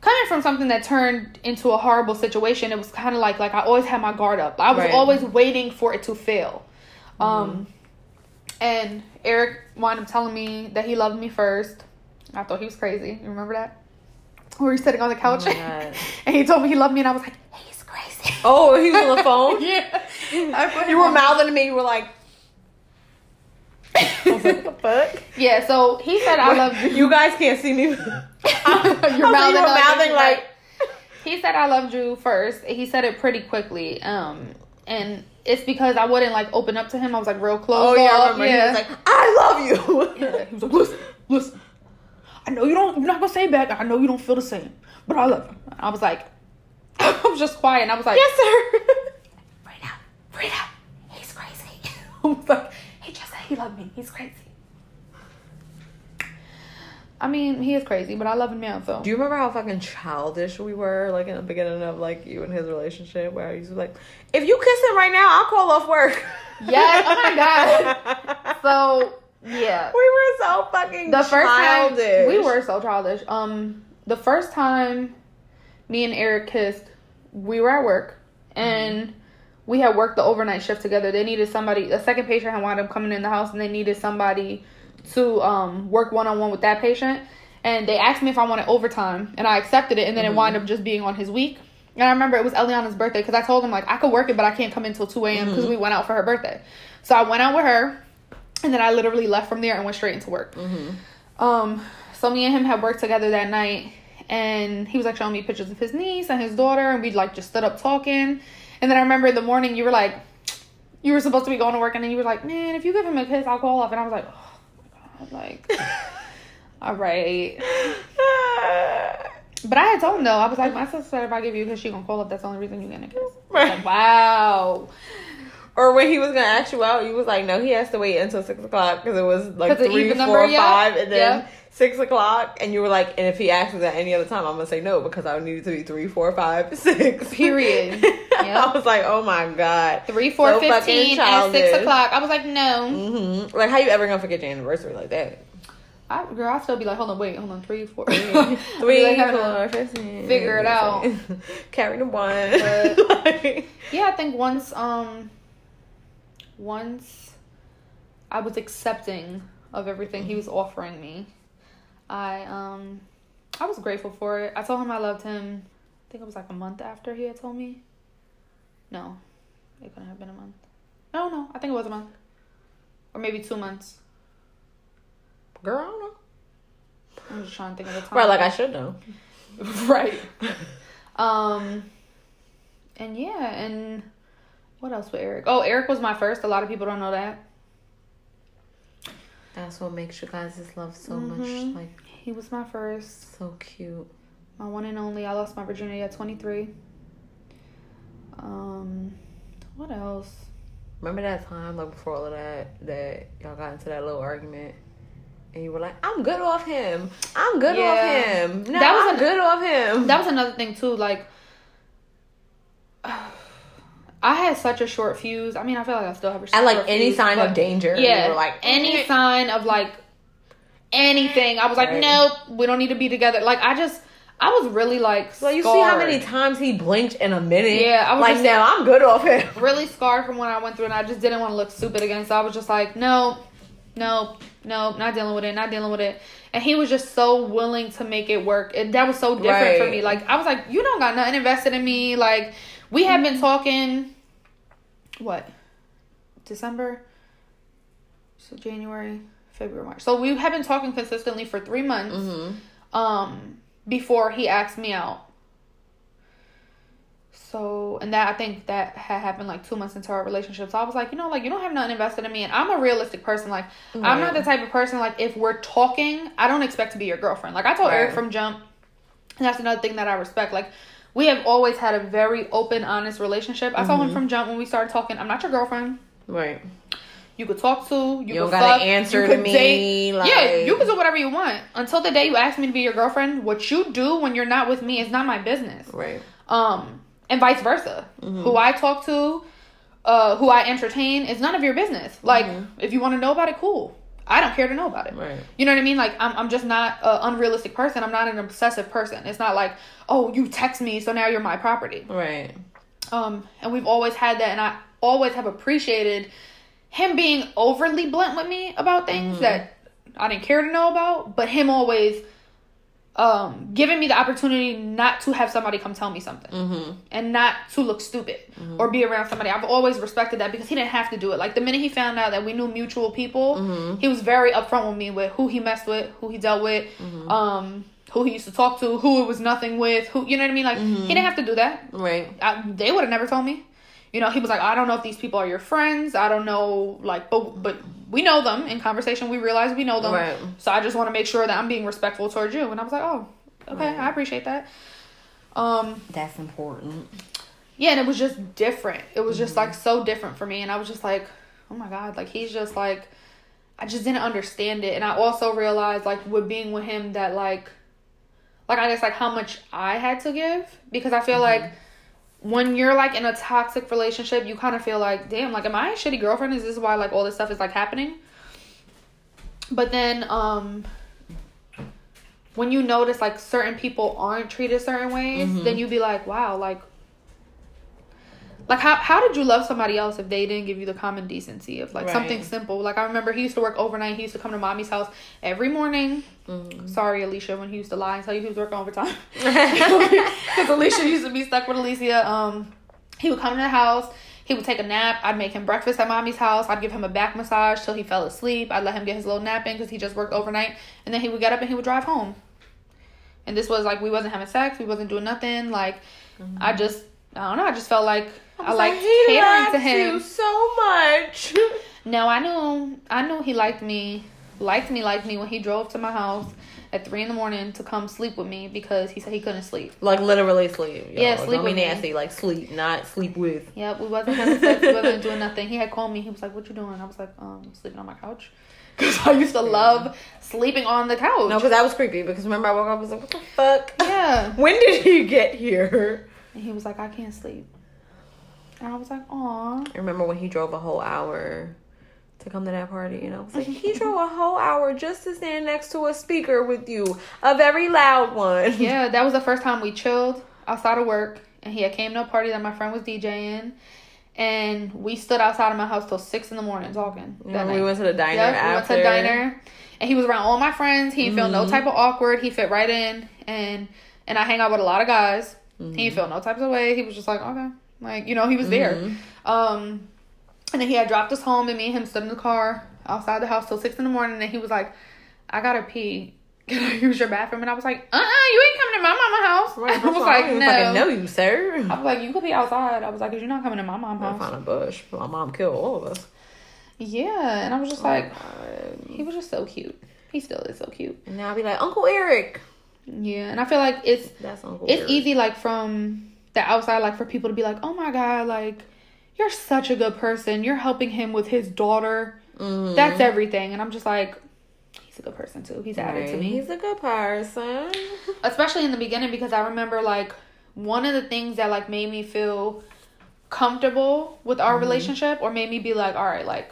S1: coming from something that turned into a horrible situation, it was kind of like like I always had my guard up. I was
S2: Right. Mm-hmm.
S1: always waiting for it to fail. Um and Eric wound up telling me that he loved me first. I thought he was crazy. You remember that? We were sitting on the couch
S2: Oh
S1: and he told me he loved me and I was like, he's crazy.
S2: Oh, he was on the phone?
S1: yeah.
S2: You were mouthing to me. You were like, like, what the fuck?
S1: Yeah, so he said I love you.
S2: You guys can't see me.
S1: You're
S2: mouthing, you
S1: mouthing
S2: were
S1: like-
S2: mouthing like.
S1: he said I loved you first. He said it pretty quickly. Um, and it's because I wouldn't like open up to him. I was like real close.
S2: Oh yeah, I remember. He was like, I love you.
S1: Yeah, he was like, listen, listen. I know you don't. You're not gonna say back. I know you don't feel the same, but I love you. I was like, I was just quiet, and I was like,
S2: yes, sir.
S1: Frida, Frida, he's crazy. I was like, he just said he loved me. He's crazy. I mean, he is crazy, but I love him now. So
S2: Do you remember how fucking childish we were, like in the beginning of like you and his relationship, where I used to be like, if you kiss him right now, I'll call off work.
S1: Yes, oh my God. so yeah,
S2: we were so fucking
S1: the first
S2: childish.
S1: time we were so childish. Um, the first time me and Eric kissed, we were at work and we had worked the overnight shift together. They needed somebody. A second patient had wound up coming in the house, and they needed somebody to um work one on one with that patient. And they asked me if I wanted overtime, and I accepted it. And then it wound up just being on his week. And I remember it was Eliana's birthday because I told him like I could work it, but I can't come in until two a.m. because we went out for her birthday. So I went out with her, and then I literally left from there and went straight into work. Um, so me and him had worked together that night, and he was like showing me pictures of his niece and his daughter, and we like just stood up talking. And then I remember in the morning you were like, you were supposed to be going to work, and then you were like, man, if you give him a kiss, I'll call off. And I was like, oh my god, like, all right. But I had told him though, I was like, my sister said if I give you a kiss, she gonna call off. That's the only reason you getting a kiss.
S2: Right.
S1: like, wow.
S2: Or when he was gonna ask you out, you was like, no, he has to wait until six o'clock because it was like three, four,
S1: yeah.
S2: five, and then
S1: Yeah.
S2: six o'clock. And you were like, and if he asks me that any other time, I'm gonna say no because I would need it to be three, four, five, six.
S1: Period. Yeah.
S2: I was like, oh my god,
S1: Three, four,
S2: So
S1: fifteen, and six o'clock. I was like, no.
S2: Mm-hmm. Like, how you ever gonna forget your anniversary like that?
S1: I, girl, I still be like, hold on, wait, hold on, three, four,
S2: Three,
S1: Like,
S2: four, fifteen.
S1: Figure it out.
S2: Carry the one.
S1: But-
S2: Like-
S1: Yeah, I think once um once I was accepting of everything he was offering me, I um I was grateful for it. I told him I loved him. I think it was like a month after he had told me. No, it couldn't have been a month. No, no, I think it was a month, or maybe two months.
S2: Girl, I don't know.
S1: I'm just trying to think of the time.
S2: Right, like I should know.
S1: right. Um, and yeah, and what else with Eric? Oh, Eric was my first. A lot of people don't know that.
S2: That's what makes you guys' love so
S1: Mhm.
S2: much like
S1: He was my first,
S2: so cute.
S1: my one and only. I lost my virginity at 23. Um, what else?
S2: Remember that time, like before all of that, that y'all got into that little argument, and you were like, "I'm good off him. I'm good
S1: Yeah.
S2: off him. No,
S1: That was
S2: I'm
S1: an-
S2: good off him."
S1: That was another thing too. Like, I had such a short fuse. I mean, I feel like I still have a short
S2: At like any
S1: fuse,
S2: sign of danger,
S1: Yeah,
S2: like
S1: any sign of like anything. I was like,
S2: Right.
S1: nope, we don't need to be together. Like, I just, I was really like,
S2: Well, you see how many times he blinked in a minute.
S1: Yeah, I was
S2: like now I'm good off him.
S1: really scarred from what I went through, and I just didn't want to look stupid again. So I was just like, no, no, no, not dealing with it, not dealing with it. And he was just so willing to make it work. And that was so different for me. Like I was like, you don't got nothing invested in me. Like we have been talking, what, December, so January, February, March. So we have been talking consistently for three months.
S2: Mm-hmm.
S1: Um, before he asked me out. So, and that I think that had happened like two months into our relationship. So I was like, you know, like you don't have nothing invested in me, and I'm a realistic person. Like, I'm not the type of person like if we're talking, I don't expect to be your girlfriend. Like I told Eric from jump, and that's another thing that I respect. Like, we have always had a very open, honest relationship. I
S2: Mm-hmm.
S1: him from jump when we started talking, I'm not your girlfriend.
S2: Right.
S1: You could talk to. You,
S2: You
S1: could
S2: don't gotta
S1: fuck,
S2: answer to me,
S1: date.
S2: like-
S1: yeah, you can do whatever you want until the day you ask me to be your girlfriend. What you do when you're not with me is not my business.
S2: Right.
S1: Um, and vice versa.
S2: Mm-hmm.
S1: Who I talk to, uh, who I entertain is none of your business. Like, if you want to know about it, cool. I don't care to know about it.
S2: Mm-hmm. Right.
S1: You know what I mean? Like, I'm, I'm just not an unrealistic person. I'm not an obsessive person. It's not like, oh, you text me, so now you're my property.
S2: Right.
S1: Um, and we've always had that, and I always have appreciated him being overly blunt with me about things that I didn't care to know about, but him always um giving me the opportunity not to have somebody come tell me something
S2: Mm-hmm.
S1: and not to look stupid or be around somebody. I've always respected that because he didn't have to do it. Like the minute he found out that we knew mutual people, he was very upfront with me with who he messed with, who he dealt with, um, who he used to talk to, who it was nothing with, who you know what I mean. Like he didn't have to do that.
S2: Right.
S1: I, they would have never told me. You know, he was like, I don't know if these people are your friends. I don't know, like, but but we know them. In conversation, we realize we know them.
S2: Right.
S1: So I just want to make sure that I'm being respectful towards you. And I was like, oh, okay,
S2: Right.
S1: I appreciate that. Um,
S2: That's important.
S1: yeah, and it was just different. It was just like so different for me, and I was just like, oh my god, like he's just like, I just didn't understand it, and I also realized like with being with him that like, like I guess like how much I had to give because I feel like when you're like in a toxic relationship, you kind of feel like, damn, like am I a shitty girlfriend? Is this why like all this stuff is like happening? But then um when you notice like certain people aren't treated certain ways, then you be like, wow, like like how how did you love somebody else if they didn't give you the common decency of like
S2: Right.
S1: something simple? Like I remember he used to work overnight. He used to come to mommy's house every morning. Sorry, Alicia, when he used to lie and tell you he was working overtime. Because Alicia used to be stuck with Alicia. Um, he would come to the house. He would take a nap. I'd make him breakfast at mommy's house. I'd give him a back massage till he fell asleep. I'd let him get his little nap in because he just worked overnight. And then he would get up and he would drive home. And this was like we wasn't having sex. We wasn't doing nothing. Like I just I don't know. I just felt like I, like
S2: he
S1: catering to him.
S2: you so much.
S1: No, I knew I knew he liked me, liked me, liked me when he drove to my house at three in the morning to come sleep with me because he said he couldn't sleep.
S2: like literally sleep. Yo.
S1: Yeah, sleep
S2: Don't be
S1: with me.
S2: nasty. Like sleep, not sleep with.
S1: Yep, we wasn't having sex. We wasn't doing nothing. He had called me. He was like, "What you doing?" I was like, "Um, sleeping on my couch." Because I used to love sleeping on the couch.
S2: No, because that was creepy. Because remember, I woke up, I was like, "What the fuck?
S1: yeah.
S2: When did he get here?"
S1: And he was like, "I can't sleep." And I was like, "Aw."
S2: I remember when he drove a whole hour to come to that party, and I was like, he drove a whole hour just to stand next to a speaker with you, a very loud one.
S1: Yeah, that was the first time we chilled outside of work, and he had came to a party that my friend was DJing, and we stood outside of my house till six in the morning talking.
S2: Yeah, we
S1: night.
S2: went to the diner
S1: Yep, we went to the diner, and he was around all my friends. He didn't feel no type of awkward. He fit right in, and and I hang out with a lot of guys.
S2: Mm-hmm.
S1: He didn't no types of way. He was just like, okay, like you know, he was there.
S2: Mhm.
S1: Um, and then he had dropped us home, and me and him stood in the car outside the house till six in the morning. And he was like, "I gotta pee. Can I use your bathroom?" And I was like, "Uh, uh you ain't coming to my mama house."
S2: Right,
S1: I was like,
S2: I
S1: "No."
S2: fucking know you, sir.
S1: I was like, "You could be outside." I was like, "Cause you're not coming to my mom's house."
S2: find a bush. My mom killed all of us.
S1: Yeah, and I was just like,
S2: God.
S1: he was just so cute. He still is so cute.
S2: and now I'll be like, Uncle Eric.
S1: Yeah, and I feel like it's
S2: That's Uncle
S1: it's
S2: Eric.
S1: easy like from the outside like for people to be like oh my god like you're such a good person. You're helping him with his daughter.
S2: Mhm.
S1: that's everything. And i'm just like he's a good person too. He's added to me.
S2: He's a good person.
S1: especially in the beginning because i remember like one of the things that like made me feel comfortable with our relationship or made me be like all right like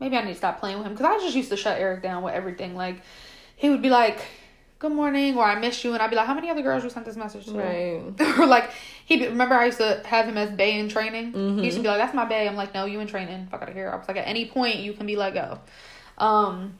S1: maybe i need to stop playing with him. Because i just used to shut eric down with everything. Like he would be like good morning or i miss you and i'd be like how many other girls you sent this message to
S2: Right.
S1: or like he remember I used to have him as Bay in training.
S2: Mhm.
S1: He used to be like, "That's my Bay." I'm like, "No, you in training. Fuck out of here." I was like, "At any point, you can be let go." Um,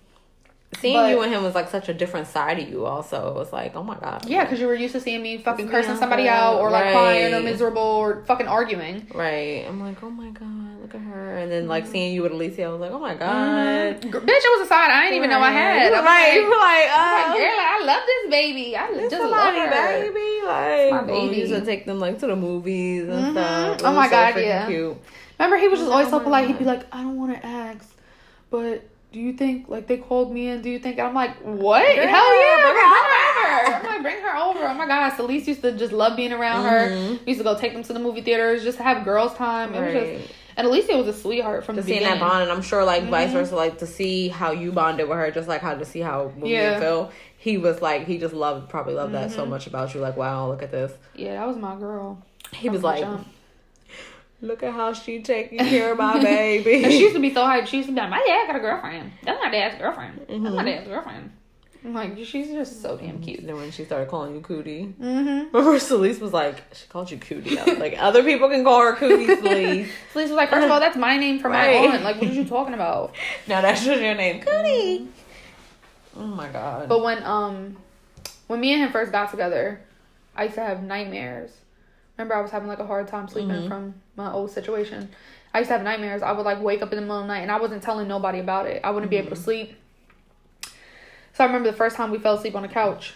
S2: Seeing
S1: But-
S2: you and him was like such a different side of you. Also, it was like, oh my god.
S1: yeah, because you were used to seeing me fucking cursing somebody out or like crying or miserable or fucking arguing.
S2: Right. I'm like, oh my god, look at her. And then like seeing you with Alicia, I was like, oh my god.
S1: Mhm. Bitch, it was a side I didn't even know I had.
S2: You right. You
S1: like,
S2: were like,
S1: I
S2: oh,
S1: like, girl, I love this baby. I just love her.
S2: baby. Like,
S1: My
S2: baby. we used to take them like to the movies and
S1: Mhm.
S2: stuff. It
S1: Oh my God, yeah.
S2: Cute.
S1: Remember, he was just
S2: Oh
S1: always so polite. He'd be like, I don't want to ask, but do you think like they called me in? Do you think? I'm like, what?
S2: Girl,
S1: Hell yeah,
S2: bring
S1: bring
S2: her
S1: her
S2: over.
S1: I'm like, bring her over. Oh my god, Celeste used to just love being around her.
S2: Mhm.
S1: We used to go take them to the movie theaters, just to have girls' time. It was
S2: Right.
S1: just, and Alicia was a sweetheart from
S2: To
S1: the
S2: seeing that
S1: beginning.
S2: bond, and I'm sure like vice
S1: Mhm.
S2: versa, like to see how you bonded with her, just like how to see how when
S1: Yeah.
S2: and Phil, he was like he just loved probably loved that so
S1: Mhm.
S2: much about you. Like wow, look at this.
S1: Yeah, that was my girl.
S2: He was like,
S1: jump.
S2: Look at how she taking care of my baby.
S1: And she used to be so hyped. She used to be like, my dad got a girlfriend. That's my dad's girlfriend. That's my
S2: Mhm.
S1: dad's girlfriend. I'm like, she's just so damn cute.
S2: And then when she started calling you cootie,
S1: Mm-hmm.
S2: remember Celeste was like, she called you cootie. Like other people can call her cootie, Celeste.
S1: Celeste was like, first of all, that's my name for my aunt. Like, what are you talking about?
S2: now that's just your name, cootie. Oh my god.
S1: But when um when me and him first got together, I used to have nightmares. Remember I was having like a hard time sleeping
S2: Mhm.
S1: from my old situation. I used to have nightmares. I would like wake up in the middle of the night and I wasn't telling nobody about it. I wouldn't be able to sleep. So I remember the first time we fell asleep on the couch.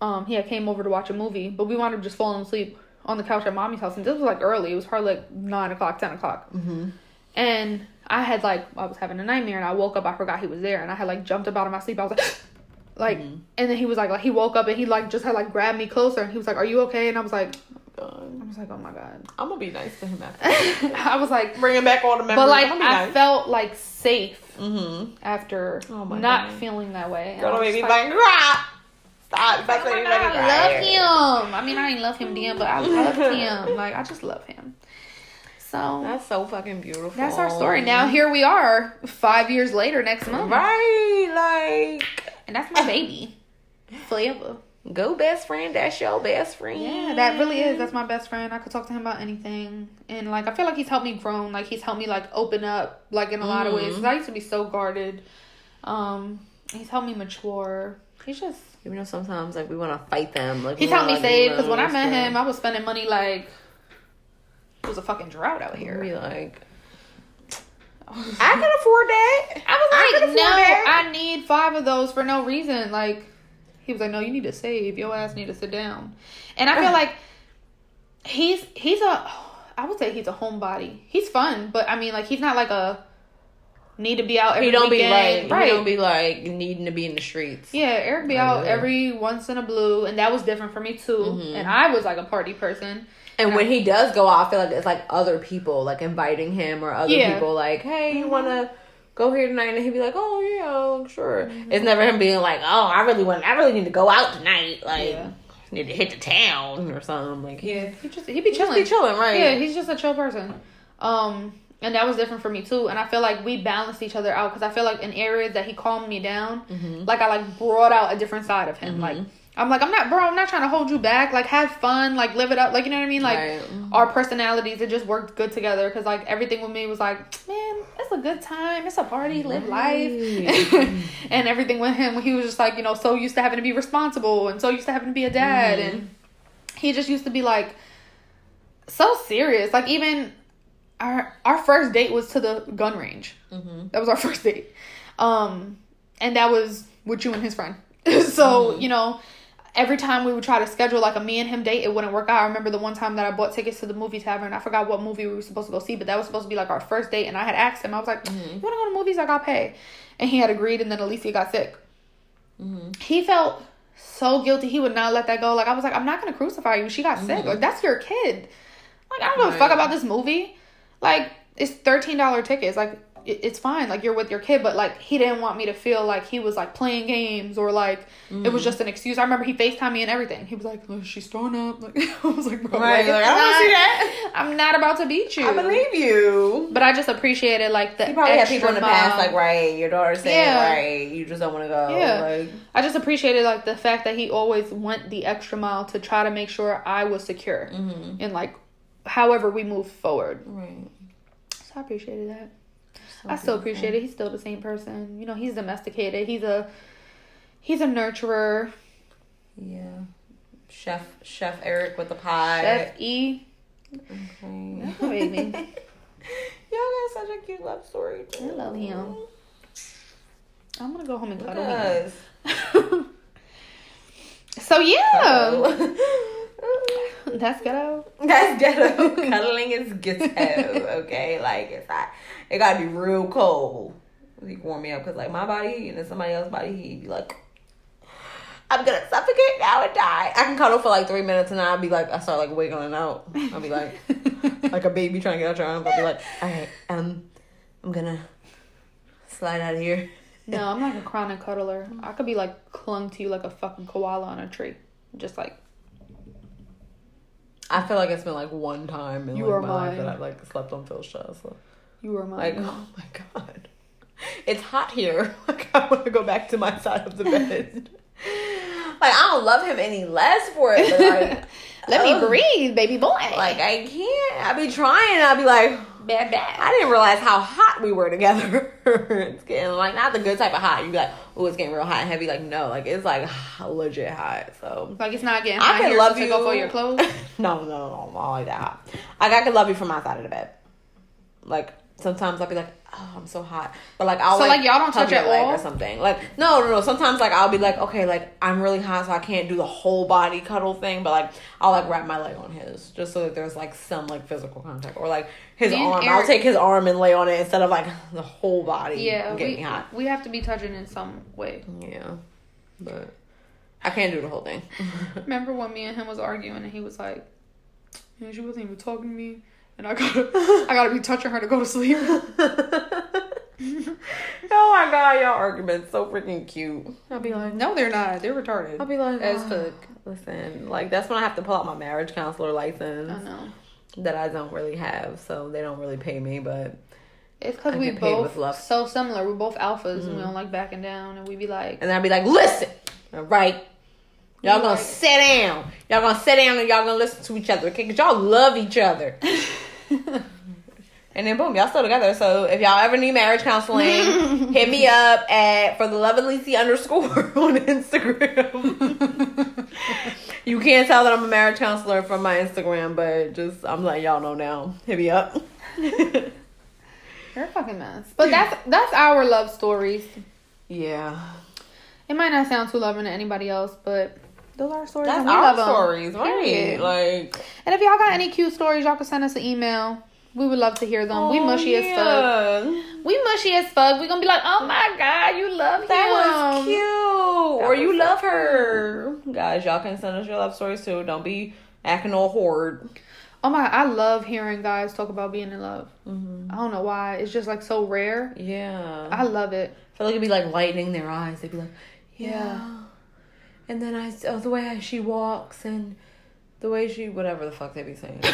S1: Um, he had came over to watch a movie, but we wound up just falling asleep on the couch at mommy's house. And this was like early. It was probably like nine o'clock, ten o'clock.
S2: Mhm.
S1: And I had like I was having a nightmare and I woke up, I forgot he was there and I had like jumped up out of my sleep. I was like like
S2: Mhm.
S1: and then he was like like he woke up and he like just had like grabbed me closer and he was like, Are you okay? And I was like
S2: God.
S1: I was like, Oh my god.
S2: I'm gonna be nice to him after.
S1: I was like
S2: Bringing back all the memories.
S1: But like
S2: I'm gonna be
S1: I
S2: nice.
S1: felt like safe
S2: Mm-hmm.
S1: after
S2: Oh
S1: not
S2: God.
S1: feeling that way. And
S2: Girl, don't make me like, cry. Stop. That's
S1: Oh
S2: what
S1: my
S2: you
S1: God, I love him. I mean, I ain't love him then, but I love him. Like, I just love him. So
S2: That's so fucking beautiful.
S1: that's our story. Now here we are, five years later, next month,
S2: Right, like
S1: and that's my baby, Flavor.
S2: Go best friend. That's your best friend.
S1: Yeah, that really is. That's my best friend. I could talk to him about anything, and like I feel like he's helped me grow. Like he's helped me like open up, like in a lot of ways I used to be so guarded. Um, he's helped me mature. He's just
S2: You know, sometimes like we want to fight them. Like
S1: he's
S2: we
S1: helped me
S2: like,
S1: save because when I met him, I was spending money like it was a fucking drought out here.
S2: like, I can afford that.
S1: I
S2: I
S1: was like,
S2: afford
S1: no,
S2: that."
S1: I need five of those for no reason. Like, he was like, no, you need to save. Your ass need to sit down. And I feel like he's he's a, I would say he's a homebody. He's fun, but I mean, like, he's not like a need to be out every
S2: He don't be
S1: weekend.
S2: like, he don't be like needing to be in the streets.
S1: Yeah, Eric be
S2: Right,
S1: out
S2: yeah.
S1: every once in a blue, and that was different for me too.
S2: Mhm.
S1: And I was like a party person.
S2: And when he does go out, I feel like it's like other people like inviting him or other
S1: Yeah.
S2: people like, hey, you
S1: Mhm.
S2: Go here tonight? And he'd be like, oh yeah, sure.
S1: Mm-hmm.
S2: It's never him being like, oh, I really want, I really need to go out tonight. Like,
S1: Yeah.
S2: need to hit the town or something. Like,
S1: Yeah, he just he be chilling.
S2: be chilling, right?
S1: Yeah, he's just a chill person. Um, and that was different for me too. And I feel like we balanced each other out because I feel like in areas that he calmed me down,
S2: Mhm.
S1: like I like brought out a different side of him.
S2: Mhm.
S1: Like I'm like, I'm not, bro. I'm not trying to hold you back. Like, have fun. Like, live it up. Like, you know what I mean? Like,
S2: Right.
S1: our personalities, it just worked good together. Because like everything with me was like, man, it's a good time. It's a party. Live life. and everything with him, he was just like, you know, so used to having to be responsible and so used to having to be a dad,
S2: Mm-hmm.
S1: and he just used to be like so serious. Like even our our first date was to the gun range.
S2: Mm-hmm.
S1: That was our first date. Um, and that was with you and his friend. so,
S2: Mm-hmm.
S1: you know, every time we would try to schedule like a me and him date, it wouldn't work out. I remember the one time that I bought tickets to the movie tavern. I forgot what movie we were supposed to go see, but that was supposed to be like our first date. And I had asked him, I was like,
S2: Mm-hmm.
S1: You want to go to movies? Like, I'll pay. And he had agreed, and then Alicia got sick.
S2: Mm-hmm.
S1: He felt so guilty. He would not let that go. Like, I was like, I'm not going to crucify you. She got sick. Like, that's your kid. Like, I don't give a fuck
S2: Mm-hmm.
S1: About this movie. Like, it's $13 tickets. Like, it's fine. Like, you're with your kid. But, like, he didn't want me to feel like he was, like, playing games or, like, it
S2: Mm-hmm.
S1: was just an excuse. I remember he FaceTimed me and everything. He was like, "Look, she's throwing up. Like, I was like, bro,
S2: Right,
S1: like,
S2: like, i don't want to
S1: see
S2: that
S1: i'm not about to beat you.
S2: I believe you.
S1: But I just appreciated, like, the
S2: You probably had people in the past like, right, your daughter's saying
S1: Yeah.
S2: right, you just don't want to go.
S1: Yeah.
S2: Like,
S1: I just appreciated like the fact that he always went the extra mile to try to make sure I was secure
S2: mm-hmm.
S1: and like however we move forward.
S2: right.
S1: So I appreciated that. I still appreciate it. He's still the same person. You know, he's domesticated. He's a he's a nurturer.
S2: Yeah. Chef Chef Eric with the pie.
S1: Chef E.
S2: Okay.
S1: That's baby.
S2: Y'all got such a cute love story. Too.
S1: I love him. I'm gonna go home and cuddle him. so yeah. that's ghetto.
S2: That's ghetto. Cuddling is ghetto. Okay, like it's not. It gotta be real cold. He warm me up because like my body heat and then somebody else's body heat be like, I'm gonna suffocate now and die. I can cuddle for like three minutes and then I'll be like, I start like wiggling out. I'll be like, like a baby trying to get out your arms. I'll be like, all right, um, I'm gonna slide out of here.
S1: No, I'm like a chronic cuddler. I could be like clung to you like a fucking koala on a tree. Just like
S2: I feel like it's been like one time in
S1: You
S2: like,
S1: are
S2: my life that I like slept on Phil's chest. So.
S1: you were mine.
S2: Like, oh my god. It's hot here. Like, I want to go back to my side of the bed. like, I don't love him any less for it, but like,
S1: Let me
S2: oh.
S1: breathe, baby boy.
S2: Like, I can't. I'd be trying. I'll be like,
S1: bad bad.
S2: I didn't realize how hot we were together. it's getting like, not the good type of hot. You be like, oh, it's getting real hot and heavy. Like, no, like, it's like legit hot. So,
S1: Like it's not getting
S2: I can love you.
S1: take off your clothes.
S2: no, no, no, not like that hot. Like I can love you from my side of the bed. Like sometimes I'll be like, oh, I'm so hot, but like I'll
S1: So, like, y'all don't touch
S2: your
S1: at
S2: leg
S1: all?
S2: or something. Like no, no, no. Sometimes like I'll be like, okay, like I'm really hot, so I can't do the whole body cuddle thing, but like I'll like wrap my leg on his just so that there's like some like physical contact or like his
S1: Me
S2: arm. I'll take his arm and lay on it instead of like the whole body.
S1: yeah,
S2: getting
S1: we,
S2: hot.
S1: we have to be touching in some way.
S2: Yeah, but I can't do the whole thing.
S1: Remember when me and him was arguing and he was like, "Man, she wasn't even talking to me, and I gotta, I gotta be touching her to go to sleep."
S2: oh my god, y'all arguments so freaking cute. I'll be like,
S1: no, they're not. They're retarded.
S2: I'll be like,
S1: as
S2: "Ah,
S1: fuck.
S2: Listen, like that's when I have to pull out my marriage counselor license
S1: I know.
S2: that I don't really have, so they don't really pay me. But
S1: It's because we both
S2: love. Mm-hmm.
S1: so similar. We're both alphas, and we don't like backing down. And we be like,
S2: and then I'd be like, listen, all right, y'all gonna
S1: Right.
S2: sit down, y'all gonna sit down, and y'all gonna listen to each other, okay? Cause y'all love each other. And then boom, y'all still together. So if y'all ever need marriage counseling, hit me up at for the love of Lisi underscore on Instagram. you can't tell that I'm a marriage counselor from my Instagram, but just I'm letting y'all know now. Hit me up.
S1: "You're a fucking mess." But that's that's our love stories.
S2: yeah,
S1: It might not sound too loving to anybody else, but those are our stories.
S2: that's
S1: we
S2: our stories, right?
S1: Period.
S2: Like
S1: And if y'all got any cute stories, y'all can send us an email. We would love to hear them. we
S2: oh,
S1: mushy as fuck. We mushy as fuck. We gonna be like, oh my god, you love
S2: That
S1: him.
S2: was cute. or
S1: was
S2: you love her. Guys, y'all can send us your love stories too. Don't be acting all horrid.
S1: Oh my, I love hearing guys talk about being in love.
S2: Mm-hmm.
S1: I don't know why. It's just like so rare.
S2: Yeah.
S1: I love it.
S2: I feel like it'd be like lightening their eyes. They'd be like, yeah.
S1: Yeah.
S2: And then I, oh, the way she walks and the way she, whatever the fuck they be saying.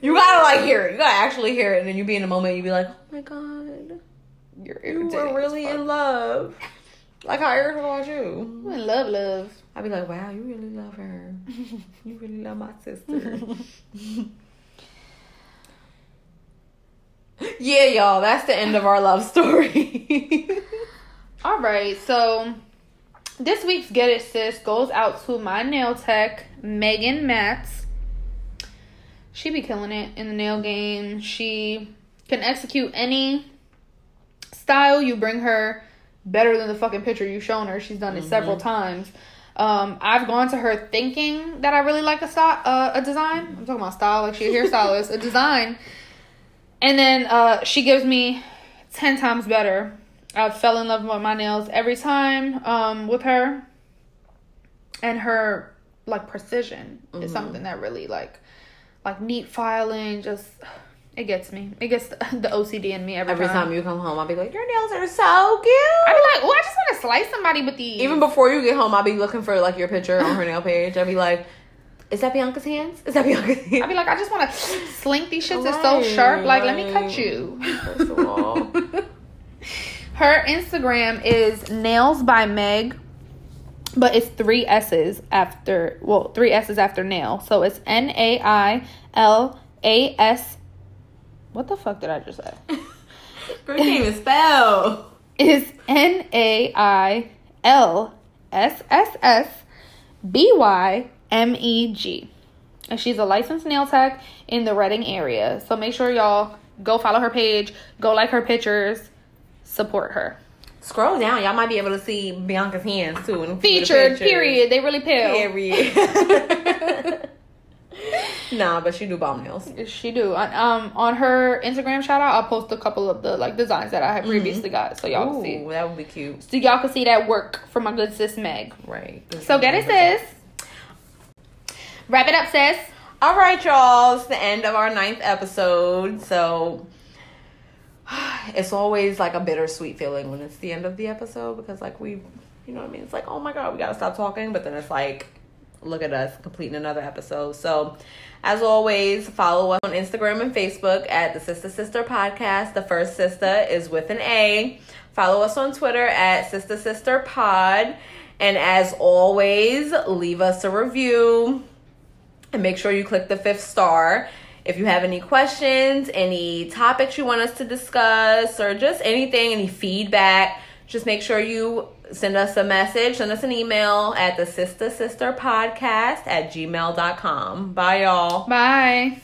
S2: you gotta like hear it. You gotta actually hear it. And then you be in a moment, you be like, oh my god,
S1: You're
S2: you
S1: irritating
S2: are
S1: as
S2: really in love. Like how Erica about you.
S1: I love love.
S2: I'd be like, wow, you really love her. you really love my sister. yeah, y'all, that's the end of our love story.
S1: All right, so this week's Get It Sis goes out to my nail tech, Megan Matz. She be killing it in the nail game. She can execute any style you bring her better than the fucking picture you've shown her. She's done it several times. Um, I've gone to her thinking that I really like a style, uh, a design. I'm talking about style, like she's a hairstylist, a design. And then uh, she gives me 10 times better. I fell in love with my nails every time um, with her. And her like precision is something that really like like neat filing just it gets me. It gets the, the OCD in me every,
S2: Every
S1: time.
S2: time you come home, I'll be like, your nails are so cute.
S1: I be like, oh, I just want to slice somebody with these.
S2: Even before you get home, I'll be looking for like your picture on her nail page. I'll be like, is that Bianca's hands? Is that Bianca's hands?
S1: I be like, I just want to slink these shits. It's so sharp. Like, let me cut you.
S2: First of all.
S1: Her Instagram is nails by Meg, but it's three S's after well, three S's after nail. So it's N A I L A S. What the fuck did I just say?
S2: You can't even spell.
S1: Is N A I L S S S B Y M E G. And she's a licensed nail tech in the Reading area. So make sure y'all go follow her page, go like her pictures, support her.
S2: Scroll down, y'all might be able to see Bianca's hands too. the
S1: Featured,
S2: pictures.
S1: period. They really pale.
S2: Period. nah, but she do bomb nails.
S1: She do. On- Um, on her Instagram shout out, I'll post a couple of the like designs that I have previously got, so y'all can see.
S2: Ooh, that would be cute.
S1: So y'all can see that work from my good sis Meg.
S2: Right.
S1: So get it, sis. Wrap it up, sis.
S2: All right, y'all. It's the end of our ninth episode. So it's always like a bittersweet feeling when it's the end of the episode because, like, we, you know what I mean? It's like, oh my God, we got to stop talking. But then it's like, look at us completing another episode. So, as always, follow us on Instagram and Facebook at the Sister Sister Podcast. The first sister is with an A. Follow us on Twitter at Sister Sister Pod. And as always, leave us a review and make sure you click the fifth star. If you have any questions, any topics you want us to discuss, or just anything, any feedback, just make sure you send us a message, send us an email at the sister sister podcast at gmail.com. Bye, y'all.
S1: Bye.